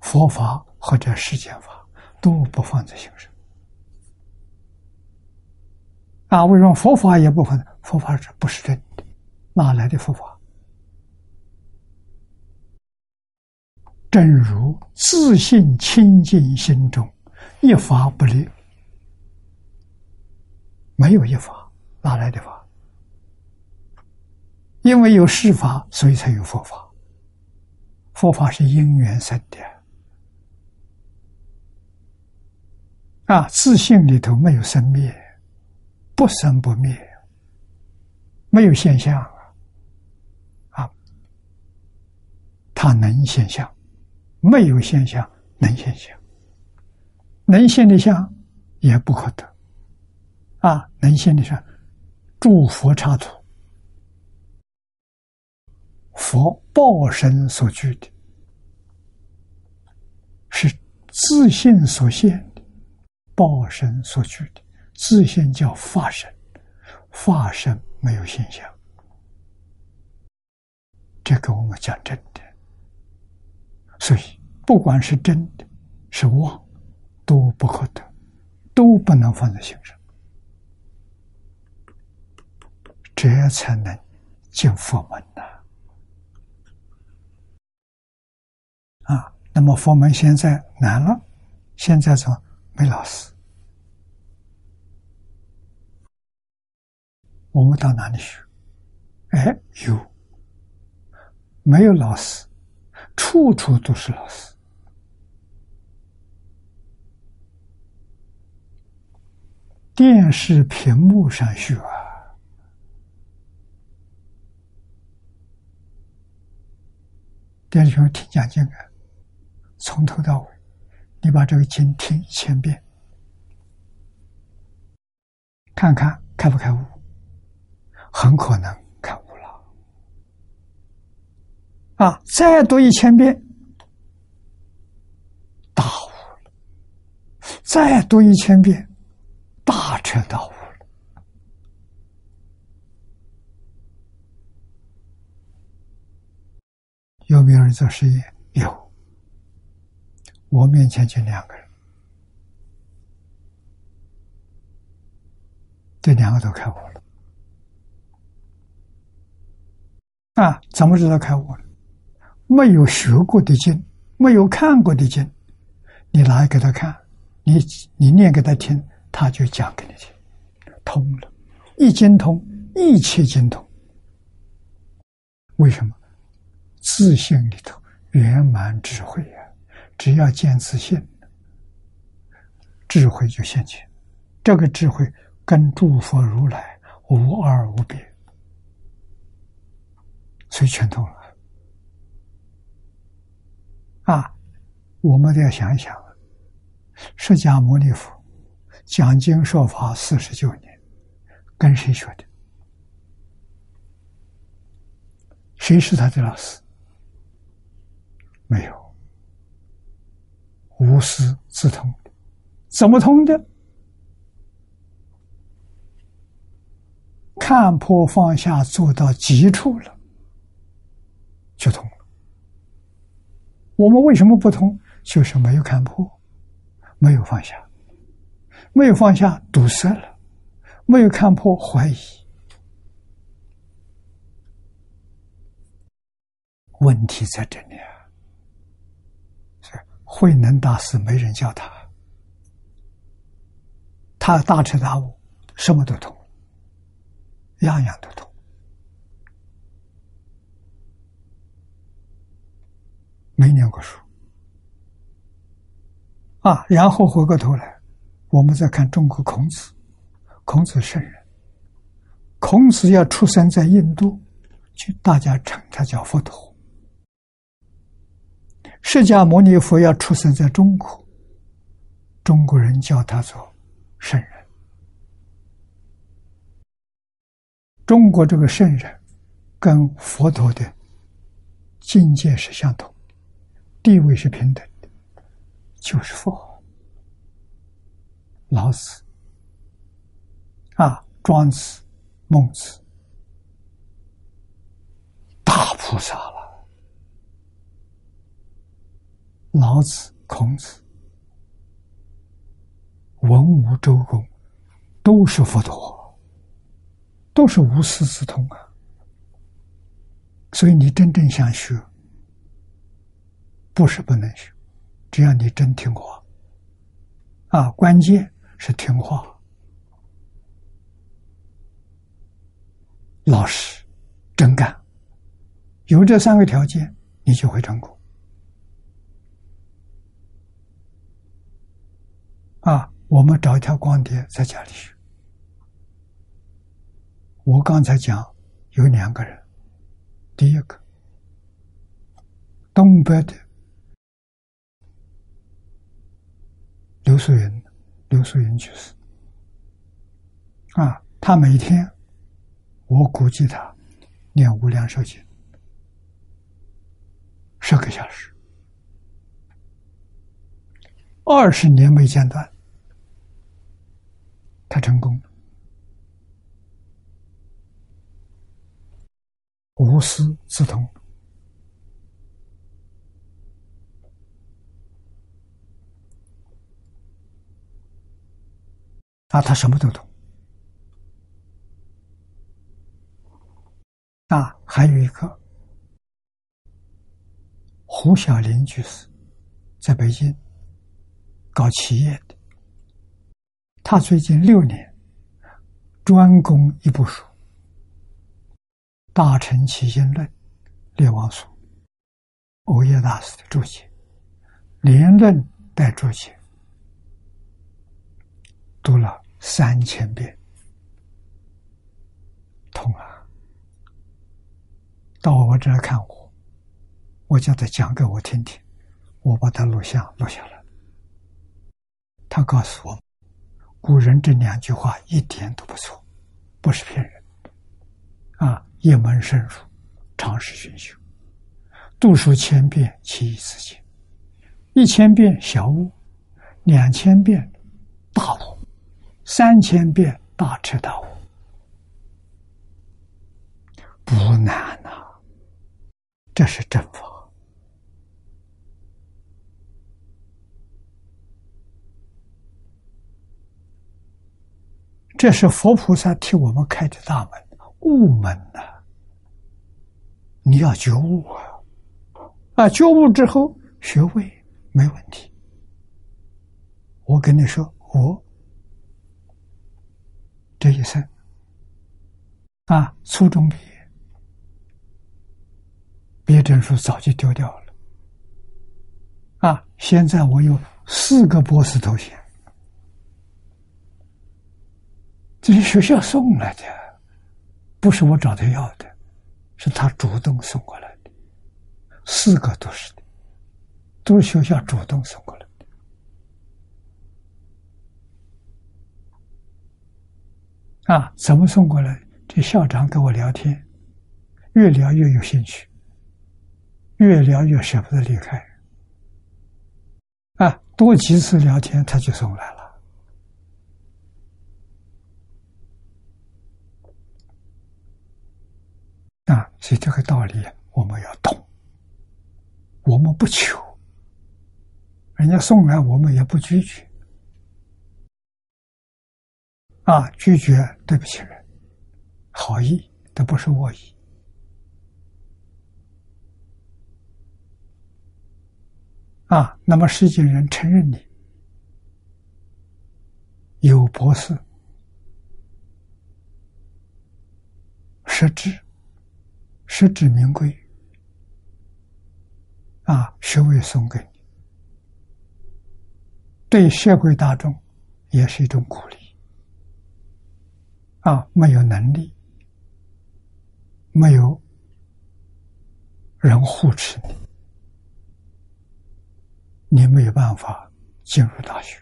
佛法或者世间法，都不放在心上。啊，为什么佛法也不放？佛法是不是真的？哪来的佛法？正如自信清净心中，一法不立。没有一法，哪来的法？因为有事法，所以才有佛法。佛法是因缘生的，啊，自信里头没有生灭，不生不灭，没有现象啊，它能现象，没有现象能现象，能现的相也不可得。啊，能现的相，诸佛刹土，佛报身所具的，是自信所现的，报身所具的，自信叫法身，法身没有现象。这个我们讲真的，所以不管是真的，是妄，都不可得，都不能放在心上，这才能进佛门呐！啊，那么佛门现在难了，现在怎么没老师？我们到哪里去？哎，有。没有老师，处处都是老师。电视屏幕上学啊，电视上听讲经啊，从头到尾，你把这个经听一千遍，看看开不开悟，很可能。啊！再读一千遍，大悟了；再读一千遍，大彻大悟了。有没有人做实验？有。我面前就两个人，这两个都开悟了。啊，怎么知道开悟了？没有学过的经，没有看过的经，你拿给他看，你你念给他听，他就讲给你听，通了，一经通，一切经通。为什么？自信里头圆满智慧呀！只要见自信，智慧就现前。这个智慧跟诸佛如来无二无别，所以全通了。啊，我们都要想一想，释迦牟尼佛讲经说法四十九年，跟谁学的？谁是他的老师？没有，无师自通，怎么通的？看破放下，做到极处了，就通。我们为什么不通？就是没有看破，没有放下，没有放下堵塞了，没有看破怀疑。问题在这里啊！慧能大师没人教他，他大彻大悟，什么都通，样样都通。没念过书啊，然后回过头来，我们再看中国孔子，孔子圣人，孔子要出生在印度，就大家称他叫佛陀；释迦牟尼佛要出生在中国，中国人叫他做圣人。中国这个圣人，跟佛陀的境界是相同。地位是平等的，就是佛、老子、啊、庄子、孟子，大菩萨了。老子、孔子、文武周公，都是佛陀，都是无师自通啊。所以你真正想学。不是不能学，只要你真听话，啊，关键是听话、老实、真干，有这三个条件，你就会成功。啊，我们找一条光碟在家里学。我刚才讲有两个人，第一个。东北的刘素云，刘素云去世。啊，他每天，我估计他念无量寿经十个小时，二十年没间断，他成功了。无师自通啊，他什么都懂啊。还有一个胡小林居士，在北京搞企业的，他最近六年专攻一部书。大乘起心论，列王书，欧耶大师的注解，连论带注解，读了三千遍，痛啊。到我这儿看我，我叫他讲给我听听，我把他录像录下来。他告诉我，古人这两句话一点都不错，不是骗人，啊。一门深入，长时熏修，读书千遍，其义自见。一千遍小悟，两千遍大悟，三千遍大彻大悟，不难呐。这是正法，这是佛菩萨替我们开的大门，悟门呐。你要觉悟啊！啊，觉悟之后学位没问题。我跟你说，我这一生啊，初中毕业，毕业证书早就丢掉了。啊，现在我有四个博士头衔，这是学校送来的，不是我找他要的。是他主动送过来的，四个都是的，都是学校主动送过来的。啊，怎么送过来？这校长跟我聊天，越聊越有兴趣，越聊越舍不得离开。啊，多几次聊天，他就送来了。啊，所以这个道理我们要懂。我们不求，人家送来我们也不拒绝。啊，拒绝对不起人，好意都不是恶意。啊，那么世间人承认你有博士，实质。实至名归，啊，学位送给你，对社会大众也是一种鼓励。啊，没有能力，没有人护持你，你没有办法进入大学。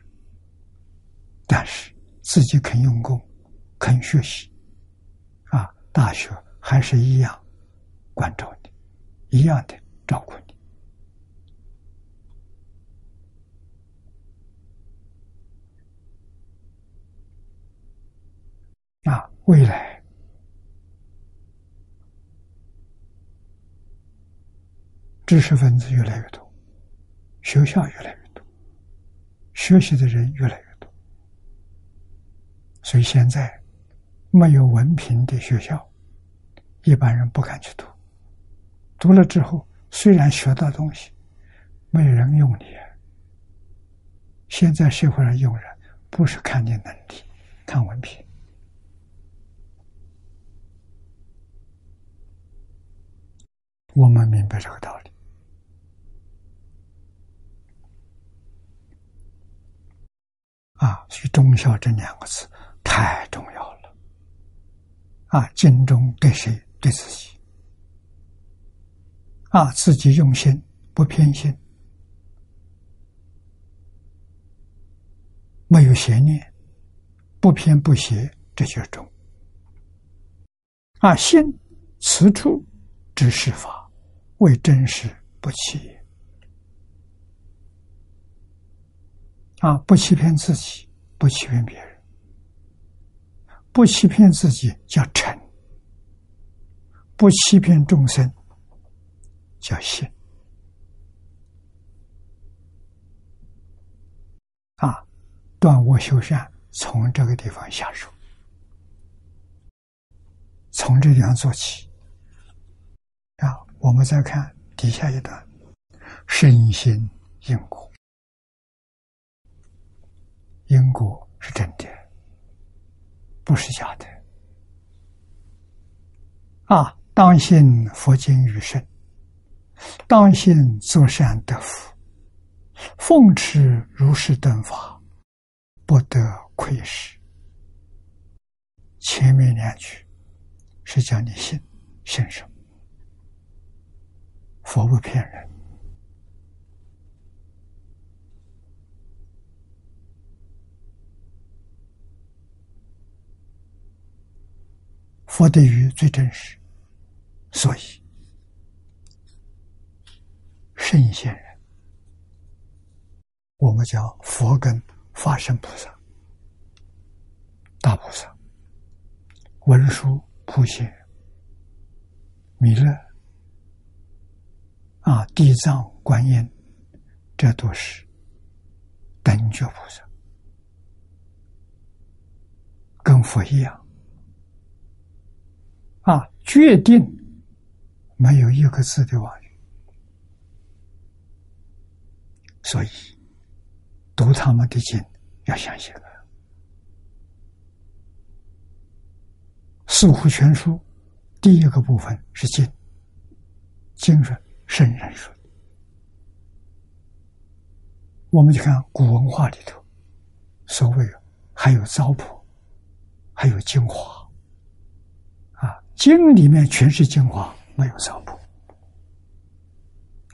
但是自己肯用功，肯学习，啊，大学还是一样。关照你，一样的照顾你啊！未来知识分子越来越多，学校越来越多，学习的人越来越多，所以现在没有文凭的学校，一般人不敢去读。读了之后，虽然学到东西，没人用你。现在社会上用人，不是看你能力，看文凭。我们明白这个道理。啊，所以忠孝这两个字太重要了。啊，尽忠对谁？对自己。啊，自己用心不偏心，没有邪念，不偏不邪，这就是中。啊，心此处之事法，为真实不欺。啊，不欺骗自己，不欺骗别人，不欺骗自己叫诚，不欺骗众生叫信。啊，断恶修善，从这个地方下手。从这地方做起啊！我们再看底下一段：身心因果，因果是真的，不是假的。啊！当信佛经与身，当信作善得福，奉持如是等法，不得窥视。前面两句。是叫你信，信什么？佛不骗人，佛的语最真实，所以圣贤人，我们叫佛跟法身菩萨、大菩萨、文殊。普贤、弥勒啊，地藏、观音，这都是等觉菩萨，跟佛一样啊，决定没有一个字的妄语，所以读他们的经要相信了。四库全书第一个部分是经，经是圣人说。我们就看古文化里头，所谓还有糟粕，还有精华，啊，经里面全是精华，没有糟粕。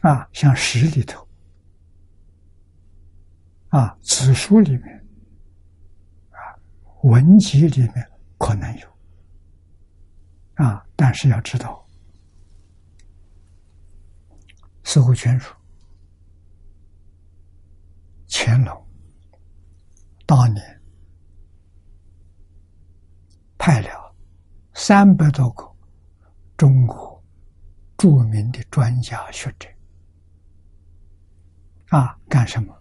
啊，像史里头，啊，子书里面，啊，文集里面可能有。啊！但是要知道，《似乎全书》乾隆当年派了三百多个中国著名的专家学者啊，干什么？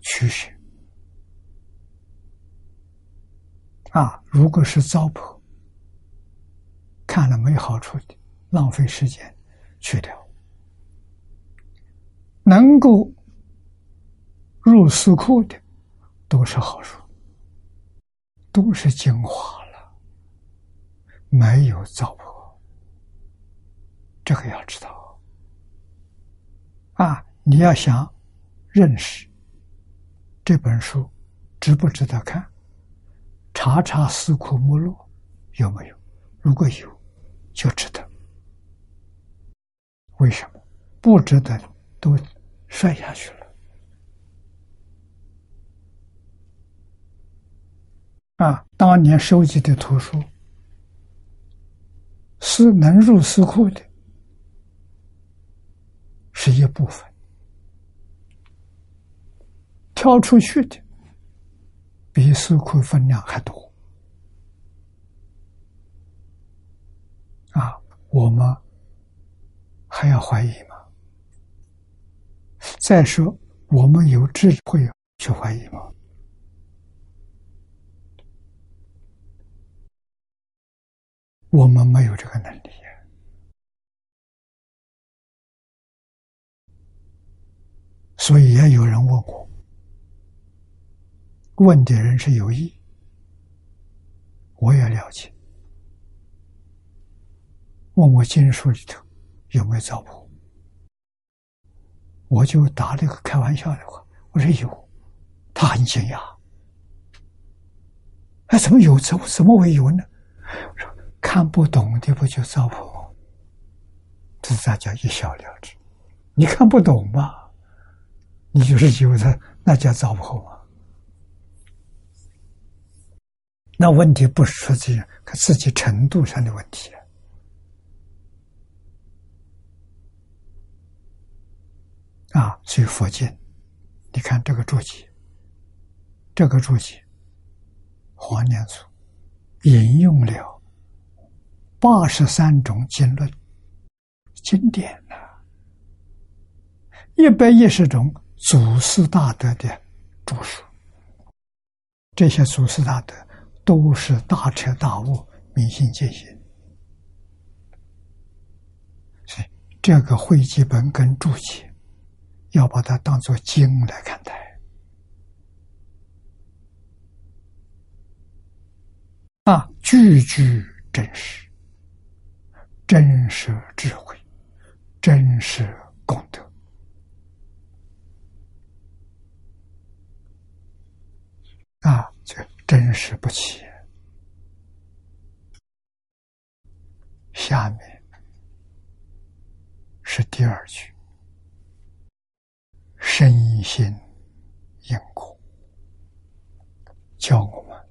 取舍啊！如果是糟粕。看了没好处的，浪费时间，去掉。能够入四库的，都是好书，都是精华了，没有糟粕。这个要知道啊！你要想认识这本书值不值得看，查查四库目录有没有？如果有。就值得，为什么不值得都摔下去了？啊，当年收集的图书是能入四库的，是一部分；挑出去的，比四库分量还多。啊，我们还要怀疑吗？再说，我们有智慧去怀疑吗？我们没有这个能力呀。所以也有人问我，问的人是有意，我也了解。问我经书里头有没有糟粕，我就打了个开玩笑的话，我说有，他很惊讶，哎，怎么有？怎怎么会有呢？我说看不懂的不就糟粕吗？这才叫一笑了之。你看不懂吧？你就是以为他那叫糟粕吗？那问题不是出自于他自己程度上的问题啊！所以佛经，你看这个注解，这个注解，黄念祖引用了八十三种经论经典呢，一百一十种祖师大德的著述，这些祖师大德。都是大彻大悟、明心见性，所以这个会记本跟注解，要把它当做经来看待啊，句句真实，真实智慧，真实功德啊，这。真实不起。下面是第二句：身心因果，叫我们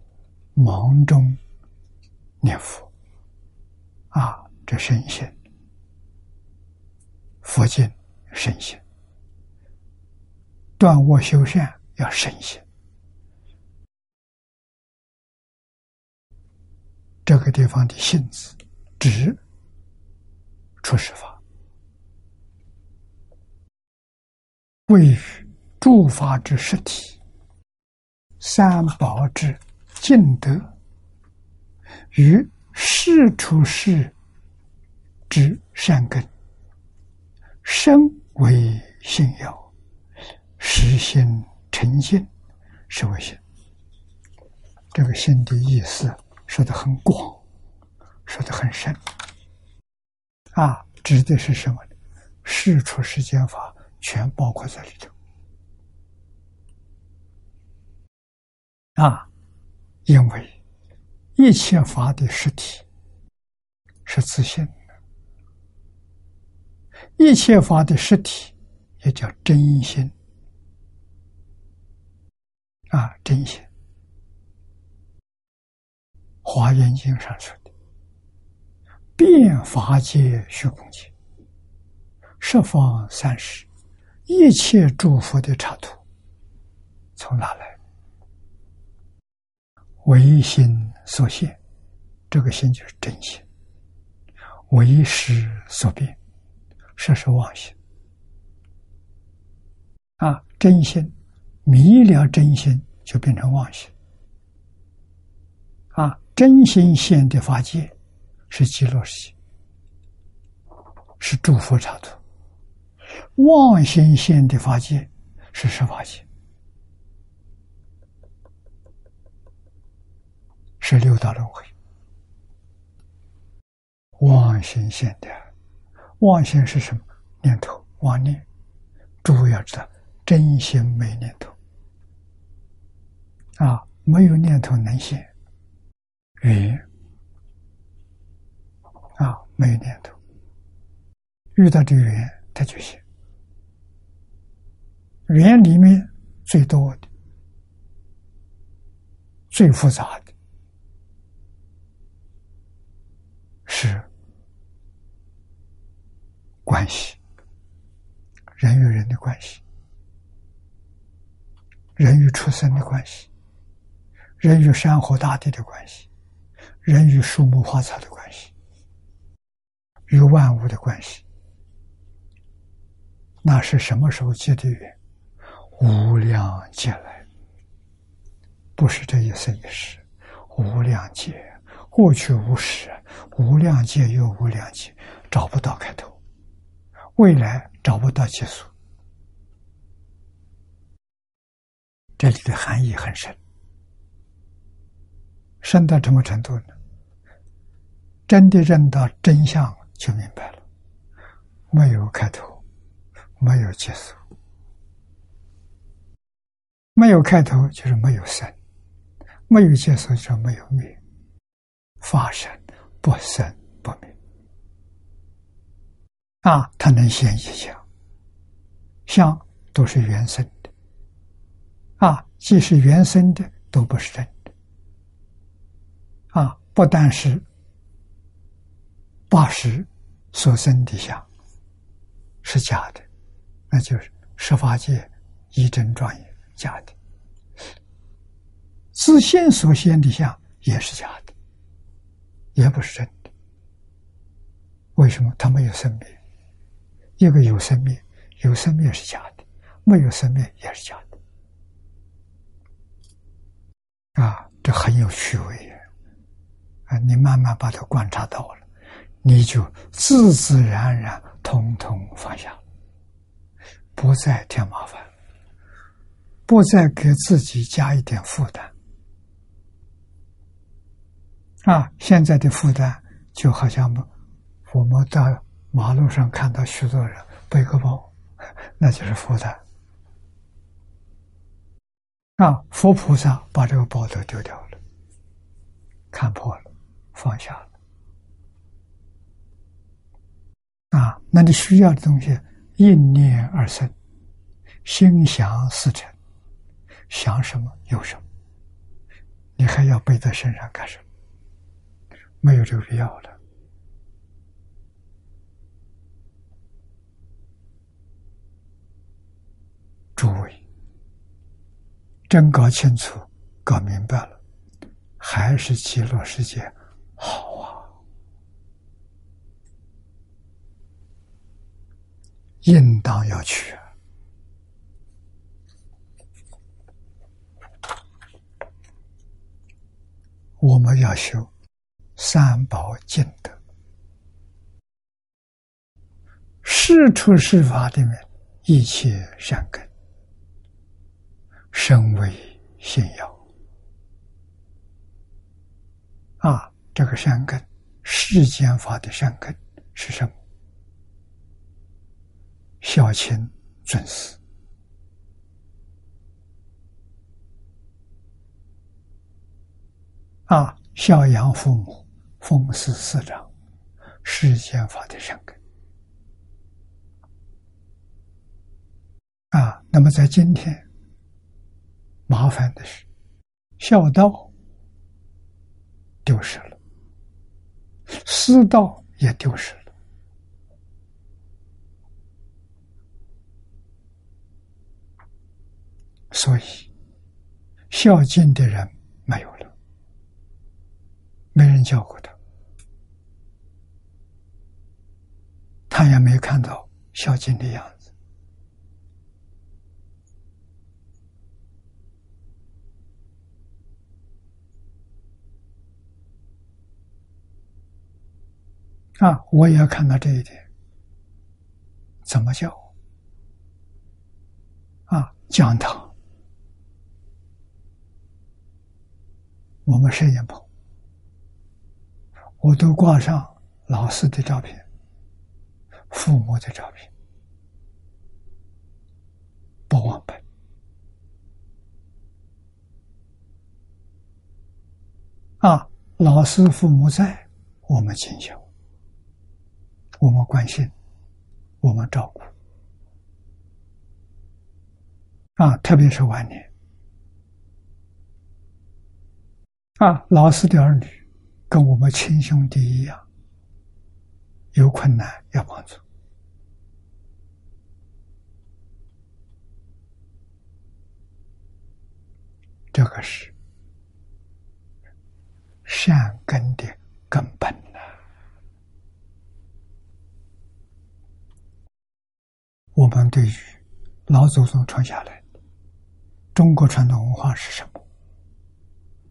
忙中念佛啊！这身心，佛经身心，断恶修善要身心。这个地方的“性”字，指出世法，位于诸法之实体，三宝之净德，与世出世之善根，身为信要，实心诚信是为心。这个“心”的意思。说的很广，说的很深，啊，指的是什么呢？世出世间法全包括在里头，啊，因为一切法的实体是自信的，一切法的实体也叫真心，啊，真心。华严经上说的：“变法界虚空界，十方三世，一切诸佛的插图，从哪来？唯心所现，这个心就是真心；唯识所变，这是妄心。啊，真心迷了，真心就变成妄心。啊。”真心现的法界是极乐世界，是诸佛刹土；妄心现的法界是十法界，是六道轮回。妄心现的妄心是什么？念头妄念。诸位要知道，真心没念头啊，没有念头能现。缘啊，没有念头，遇到这个缘，它就行。缘里面最多的、最复杂的，是关系，人与人的关系，人与畜生的关系，人与山河大地的关系。人与树木花草的关系，与万物的关系，那是什么时候结的缘？无量劫来，不是这一生一世，无量劫，过去无始，无量劫又无量劫，找不到开头，未来找不到结束。这里的含义很深，深到什么程度呢？真的认到真相，就明白了。没有开头，没有结束。没有开头就是没有生，没有结束就没有灭。发生不生不灭。啊，他能现一相，相都是原生的，啊，即使原生的都不是真的，啊，不但是八识所生的相是假的，那就是十法界一真庄严假的，自现所现的相也是假的，也不是真的。为什么？它没有生命，一个有生命。有生命是假的，没有生命也是假的，啊，这很有趣味啊！你慢慢把它观察到了，你就自自然然通通放下，不再添麻烦，不再给自己加一点负担。啊，现在的负担就好像我们到马路上看到许多人背个包。那就是负担啊！佛菩萨把这个包都丢掉了，看破了，放下了啊！那你需要的东西，应念而生，心想事成，想什么有什么，你还要背在身上干什么？没有这个必要了。诸位，真搞清楚、搞明白了，还是极乐世界好啊！应当要去。我们要修三宝净德，是出事法里面一切善根。身为信仰啊，这个善根，世间法的善根是什么？孝亲尊师啊，孝养父母，奉事师长，世间法的善根啊。那么在今天。麻烦的是，孝道丢失了，师道也丢失了，所以孝敬的人，没人教过他，他也没看到孝敬的样子。啊，我也要看到这一点。怎么教？啊，讲堂，我们谁也不，我都挂上老师的照片、父母的照片，不忘本。啊，老师、父母在，我们尽孝。我们关心，我们照顾啊，特别是晚年啊，老师的儿女跟我们亲兄弟一样，有困难要帮助这个是善根的根本。我们对于老祖宗传下来的中国传统文化是什么？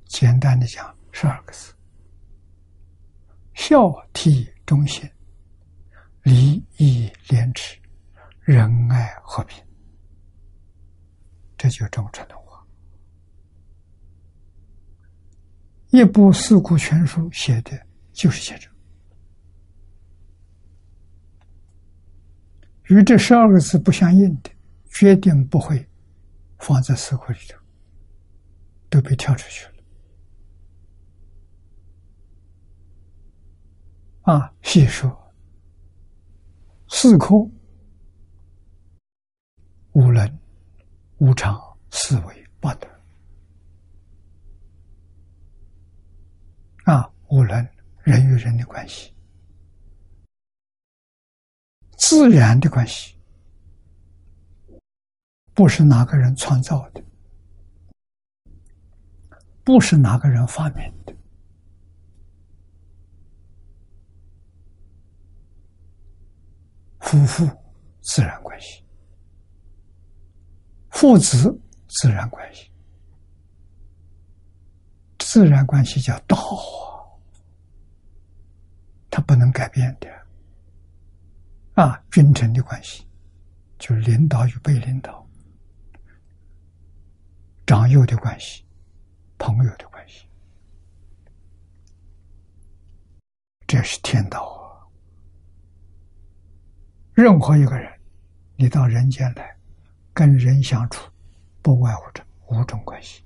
简单的讲，十二个字：孝悌忠信、礼义廉耻、仁爱和平。这就是中国传统文化。一部《四库全书》写的就是写这。与这十二个字不相应的，决定不会放在四库里头，都被跳出去了。啊，细说四库无能、无常、思维八德。啊，无能，人与人的关系，自然的关系，不是哪个人创造的，不是哪个人发明的。夫妇自然关系，父子自然关系，自然关系叫道啊，它不能改变的啊。君臣的关系，就是领导与被领导；长幼的关系，朋友的关系，这是天道啊。任何一个人，你到人间来，跟人相处，不外乎这五种关系。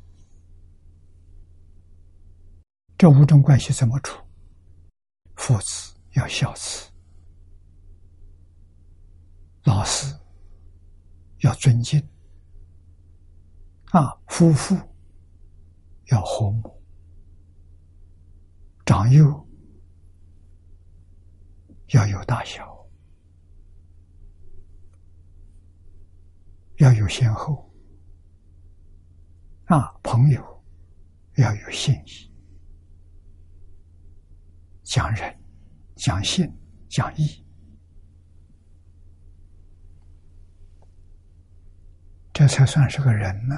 这五种关系怎么处？父子要孝慈，老师要尊敬，啊，夫妇要和睦，长幼要有大小。要有先后，啊，朋友要有信义，讲仁、讲信、讲义，这才算是个人呢。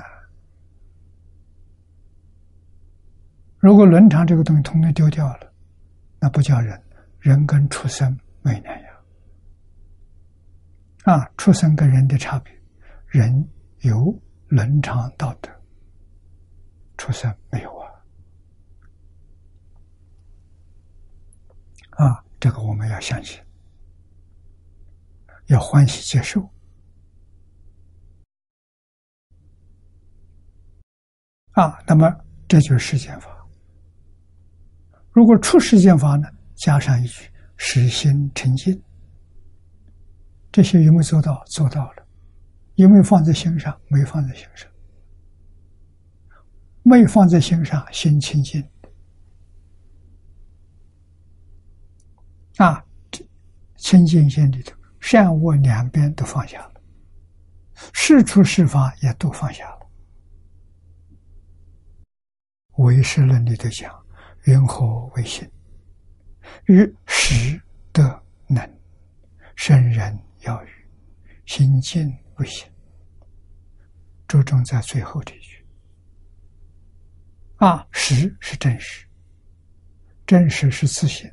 如果伦常这个东西通通丢掉了，那不叫人，人跟畜生没两样。啊，畜生跟人的差别。人有伦常道德，出生没有啊！啊，这个我们要相信，要欢喜接受啊。那么这就是世间法。如果出世间法呢，加上一句“实心沉静”，这些有没有做到？做到了。有没有放在心上？没放在心上。没放在心上，心清净。啊，清净心里头，善恶两边都放下了，是处是法也都放下了。唯识论里头讲：“云何为心？与识得能生人要语，心静。”不行，着重在最后这一句。啊，实是真实，真实是自信，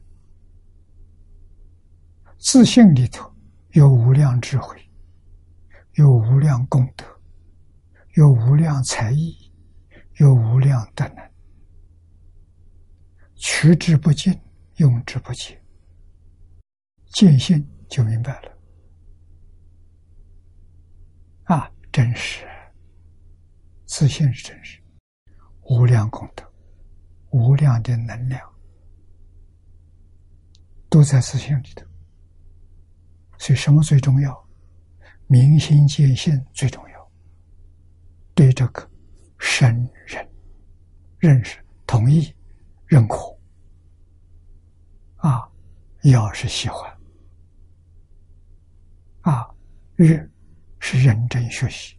自信里头有无量智慧，有无量功德，有无量才艺，有无量德能，取之不尽，用之不竭，见性就明白了。啊，真实，自信是真实，无量功德，无量的能量，都在自信里头。所以，什么最重要？明心见性最重要。对这个生人认识、同意、认可，啊，要是喜欢，啊，日。是认真学习，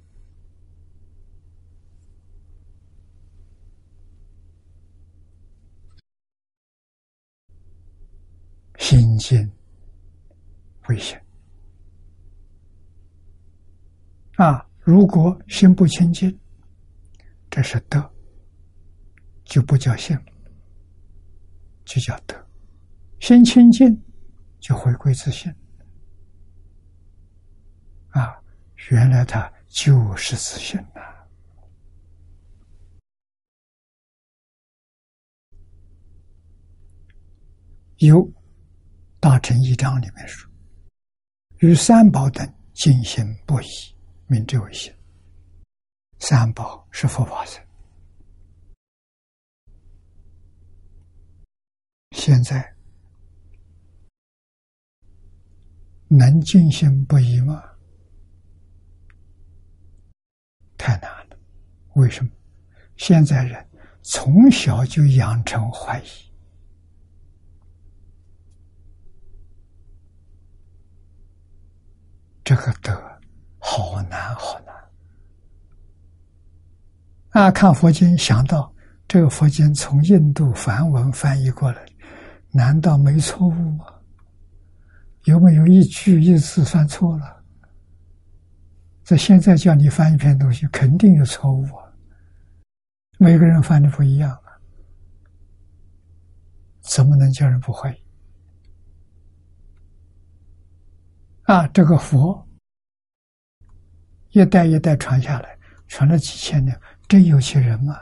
心静危险啊！如果心不清净，这是德，就不叫性，就叫德。心清净，就回归自信啊。原来他就是自信呐。有《大乘一章》里面说：“与三宝等进行不移，名之为心。”三宝是佛法僧。现在能进行不移吗？太难了。为什么？现在人从小就养成怀疑，这个德好难好难。啊，看佛经，想到这个佛经从印度梵文翻译过来，难道没错误吗？有没有一句一字算错了？这现在叫你翻一篇东西，肯定有错误啊！每个人翻的不一样啊，怎么能叫人不会？啊，这个佛一代一代传下来，传了几千年，真有些人吗？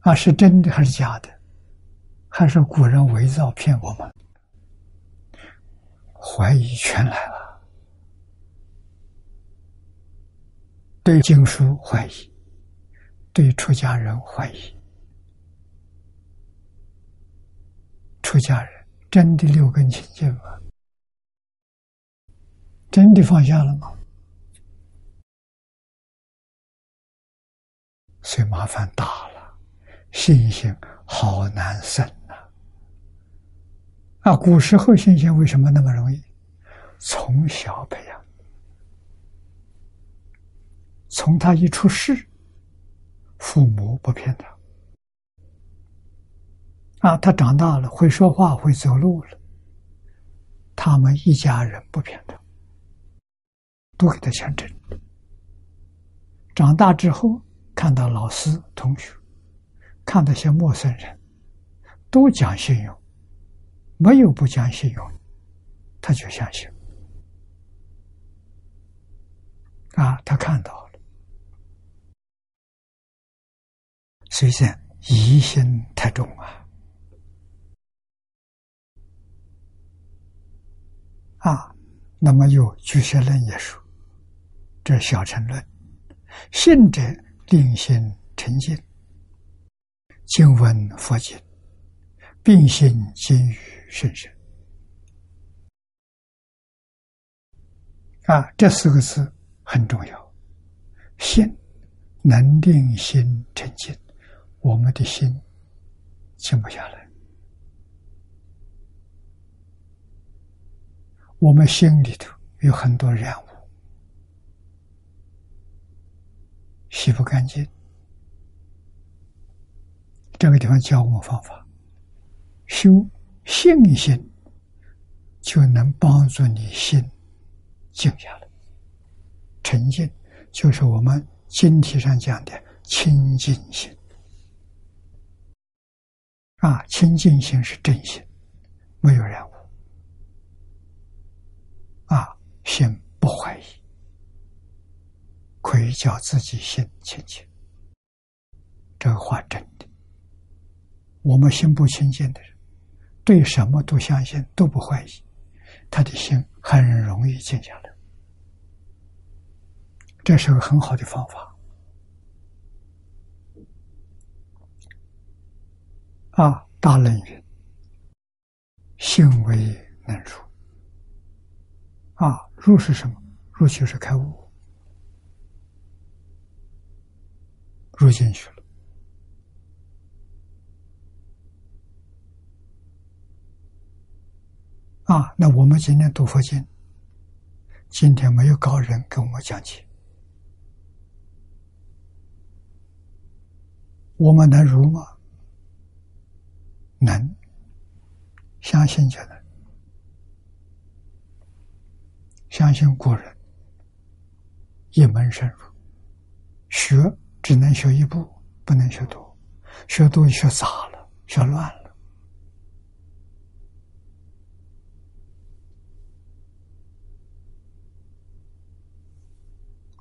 啊，是真的还是假的？还是古人伪造骗我们？怀疑全来了，对经书怀疑，对出家人怀疑。出家人真的六根清净吗？真的放下了吗？所以麻烦大了，信心好难生呐。啊，古时候信心为什么那么容易？从小培养，从他一出世，父母不骗他，啊，他长大了会说话会走路了，他们一家人不骗他，都给他讲真。长大之后看到老师同学，看到些陌生人，都讲信用。没有不讲信用，他就相信。啊，他看到了，虽然疑心太重啊，啊，那么有巨蟹论也说，这小乘论，信者令心沉静，静闻佛经，并信经语。甚深啊！这四个字很重要。心能令心沉静，我们的心静不下来。我们心里头有很多染污，洗不干净。这个地方教我方法，修。信心就能帮助你心静下来，沉静就是我们经题上讲的清净心啊，清净心是真心，没有染污啊，心不怀疑，可以叫自己心清净。这个话真的，我们心不清净的人。对什么都相信，都不怀疑，他的心很容易静下来。这是个很好的方法。啊，大论云：“性为能入。”啊，入是什么？入就是开悟，入进去了。啊，那我们今天读佛经，今天没有高人跟我们讲解，我们能入吗？能，相信就能，相信古人一门深入，学只能学一步，不能学多，学多学杂了，学乱了。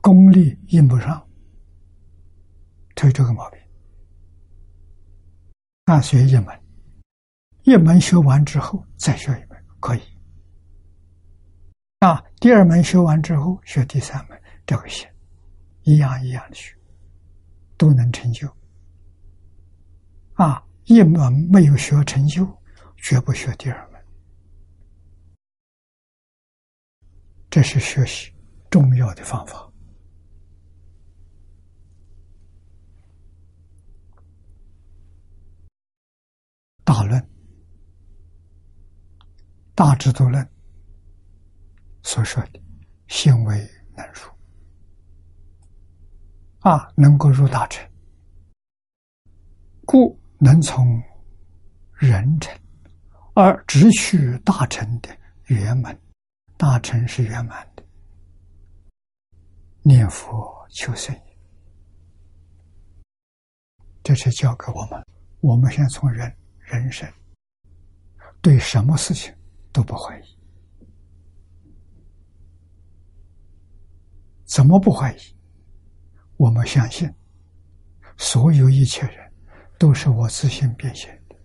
功力用不上，有这个毛病。那学一门，一门学完之后再学一门可以。第二门学完之后学第三门，这个行，一样一样的学，都能成就。啊，一门没有学成就，绝不学第二门。这是学习。重要的方法。大论、大制度论所说的“行为能入”，啊，能够入大乘，故能从人成，而直取大乘的圆满。大乘是圆满的，念佛求生，这是教给我们。我们现在从人。人生对什么事情都不怀疑，怎么不怀疑？我们相信，所有一切人都是我自信变现的。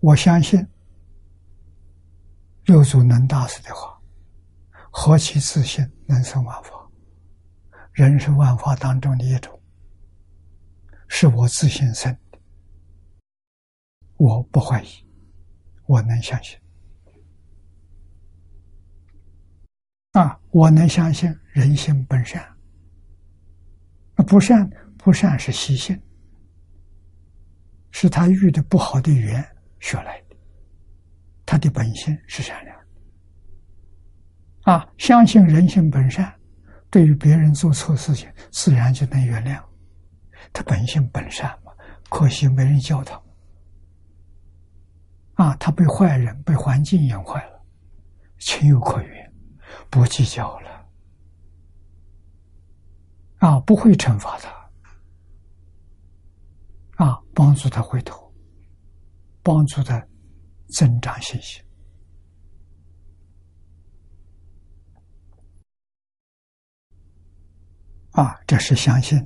我相信六祖能大师的话：“何其自信，能生万法。”人是万法当中的一种，是我自信生的。我不怀疑，我能相信啊！我能相信人性本善，不善不善是习性，是他遇的不好的缘学来的，他的本性是善良啊！相信人性本善，对于别人做错事情，自然就能原谅，他本性本善嘛，可惜没人教他。啊，他被坏人、被环境养坏了，情有可原，不计较了。啊，不会惩罚他，啊，帮助他回头，帮助他增长信心。啊，这是相信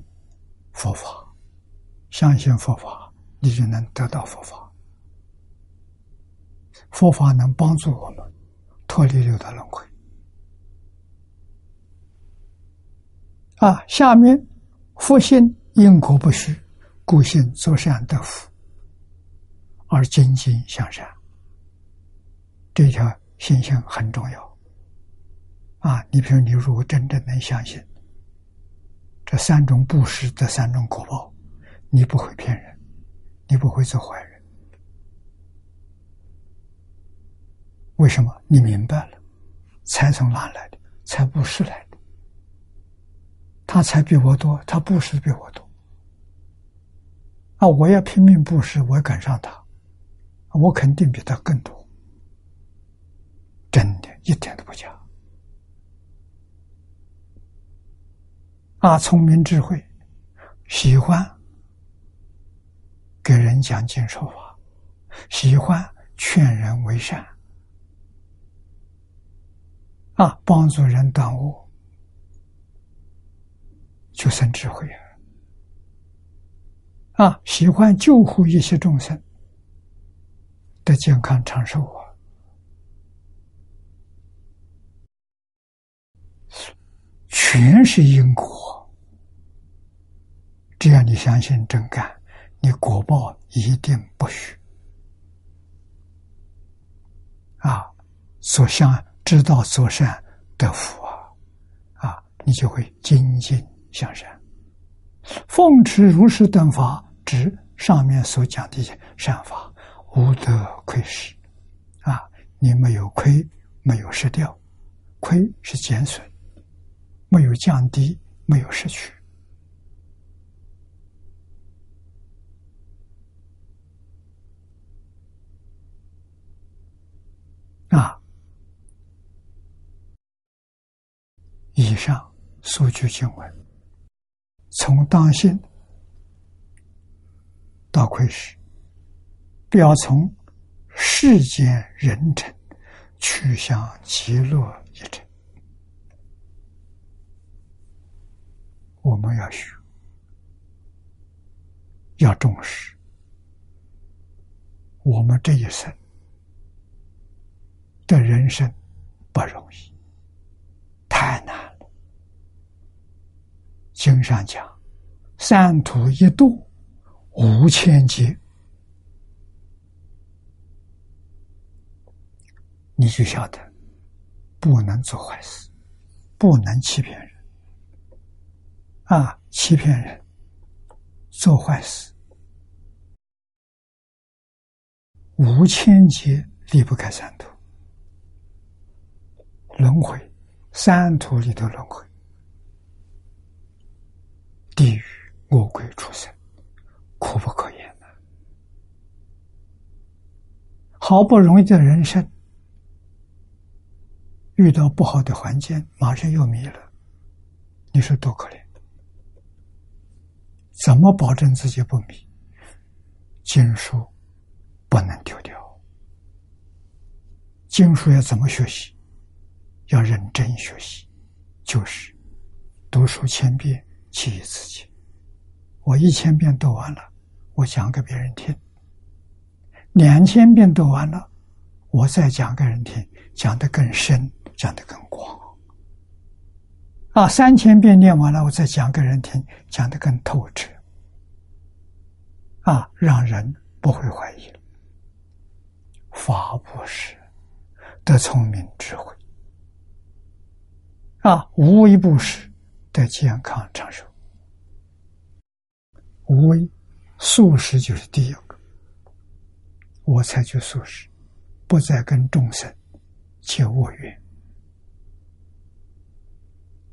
佛法，相信佛法，你就能得到佛法。佛法能帮助我们脱离六道轮回啊！下面福信因果不虚，故信作善得福，而精进向善。这条信息很重要啊！你比如，你如果真正能相信这三种布施的三种果报，你不会骗人，你不会做坏人。为什么？你明白了，财从哪来的？财布施来的。他财比我多，他布施比我多。啊，我要拼命布施，我要赶上他，我肯定比他更多。真的，一点都不假。啊，聪明智慧，喜欢给人讲经说法，喜欢劝人为善。啊，帮助人断悟，就生智慧啊！啊，喜欢救护一些众生的健康长寿啊，全是因果。只要你相信真干，你果报一定不虚啊！所向。知道做善得福啊，啊，你就会精进向善，奉持如是等法，指上面所讲的善法，无得亏失，啊，你没有亏，没有失掉，亏是减损，没有降低，没有失去，啊。以上数据经文，从当心到窥视，表从世间人臣去向极乐一程。我们要学，要重视，我们这一生的人生不容易。太难了。经上讲，三途一度无千劫，你就晓得不能做坏事不能欺骗人。啊，欺骗人，做坏事，无千劫离不开三途，轮回，三途里头轮回，地狱、恶鬼、畜生，苦不可言呐！好不容易的人生，遇到不好的环境，马上又迷了，你说多可怜！怎么保证自己不迷？经书不能丢掉。经书要怎么学习？要认真学习，就是读书千遍，其义自己。我一千遍读完了，我讲给别人听；两千遍读完了，我再讲给人听，讲得更深，讲得更广。啊，三千遍念完了，我再讲给人听，讲得更透彻。啊，让人不会怀疑了。法不是得聪明智慧，啊，无为不是得健康长寿。无为素食就是第一个，我采取素食，不再跟众生结恶缘。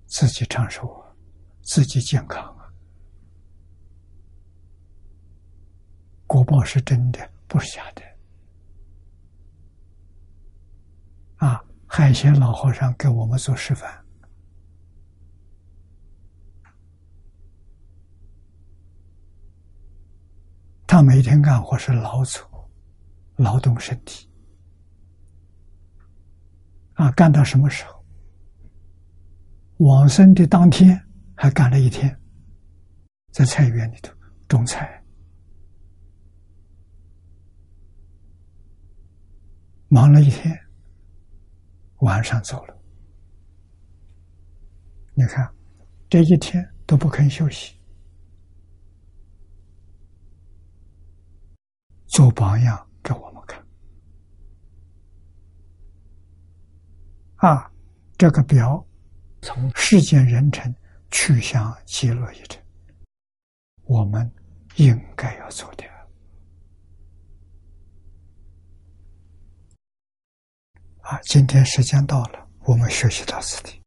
自己长寿啊，自己健康啊，果报是真的，不是假的。啊，海贤老和尚给我们做示范，他每天干活是劳作，劳动身体，啊，干到什么时候？往生的当天还干了一天，在菜园里头种菜，忙了一天，晚上走了。你看，这一天都不肯休息，做榜样给我们看。啊，这个表。从世间人臣去向极乐一程，我们应该要做的。啊，今天时间到了，我们学习到此地。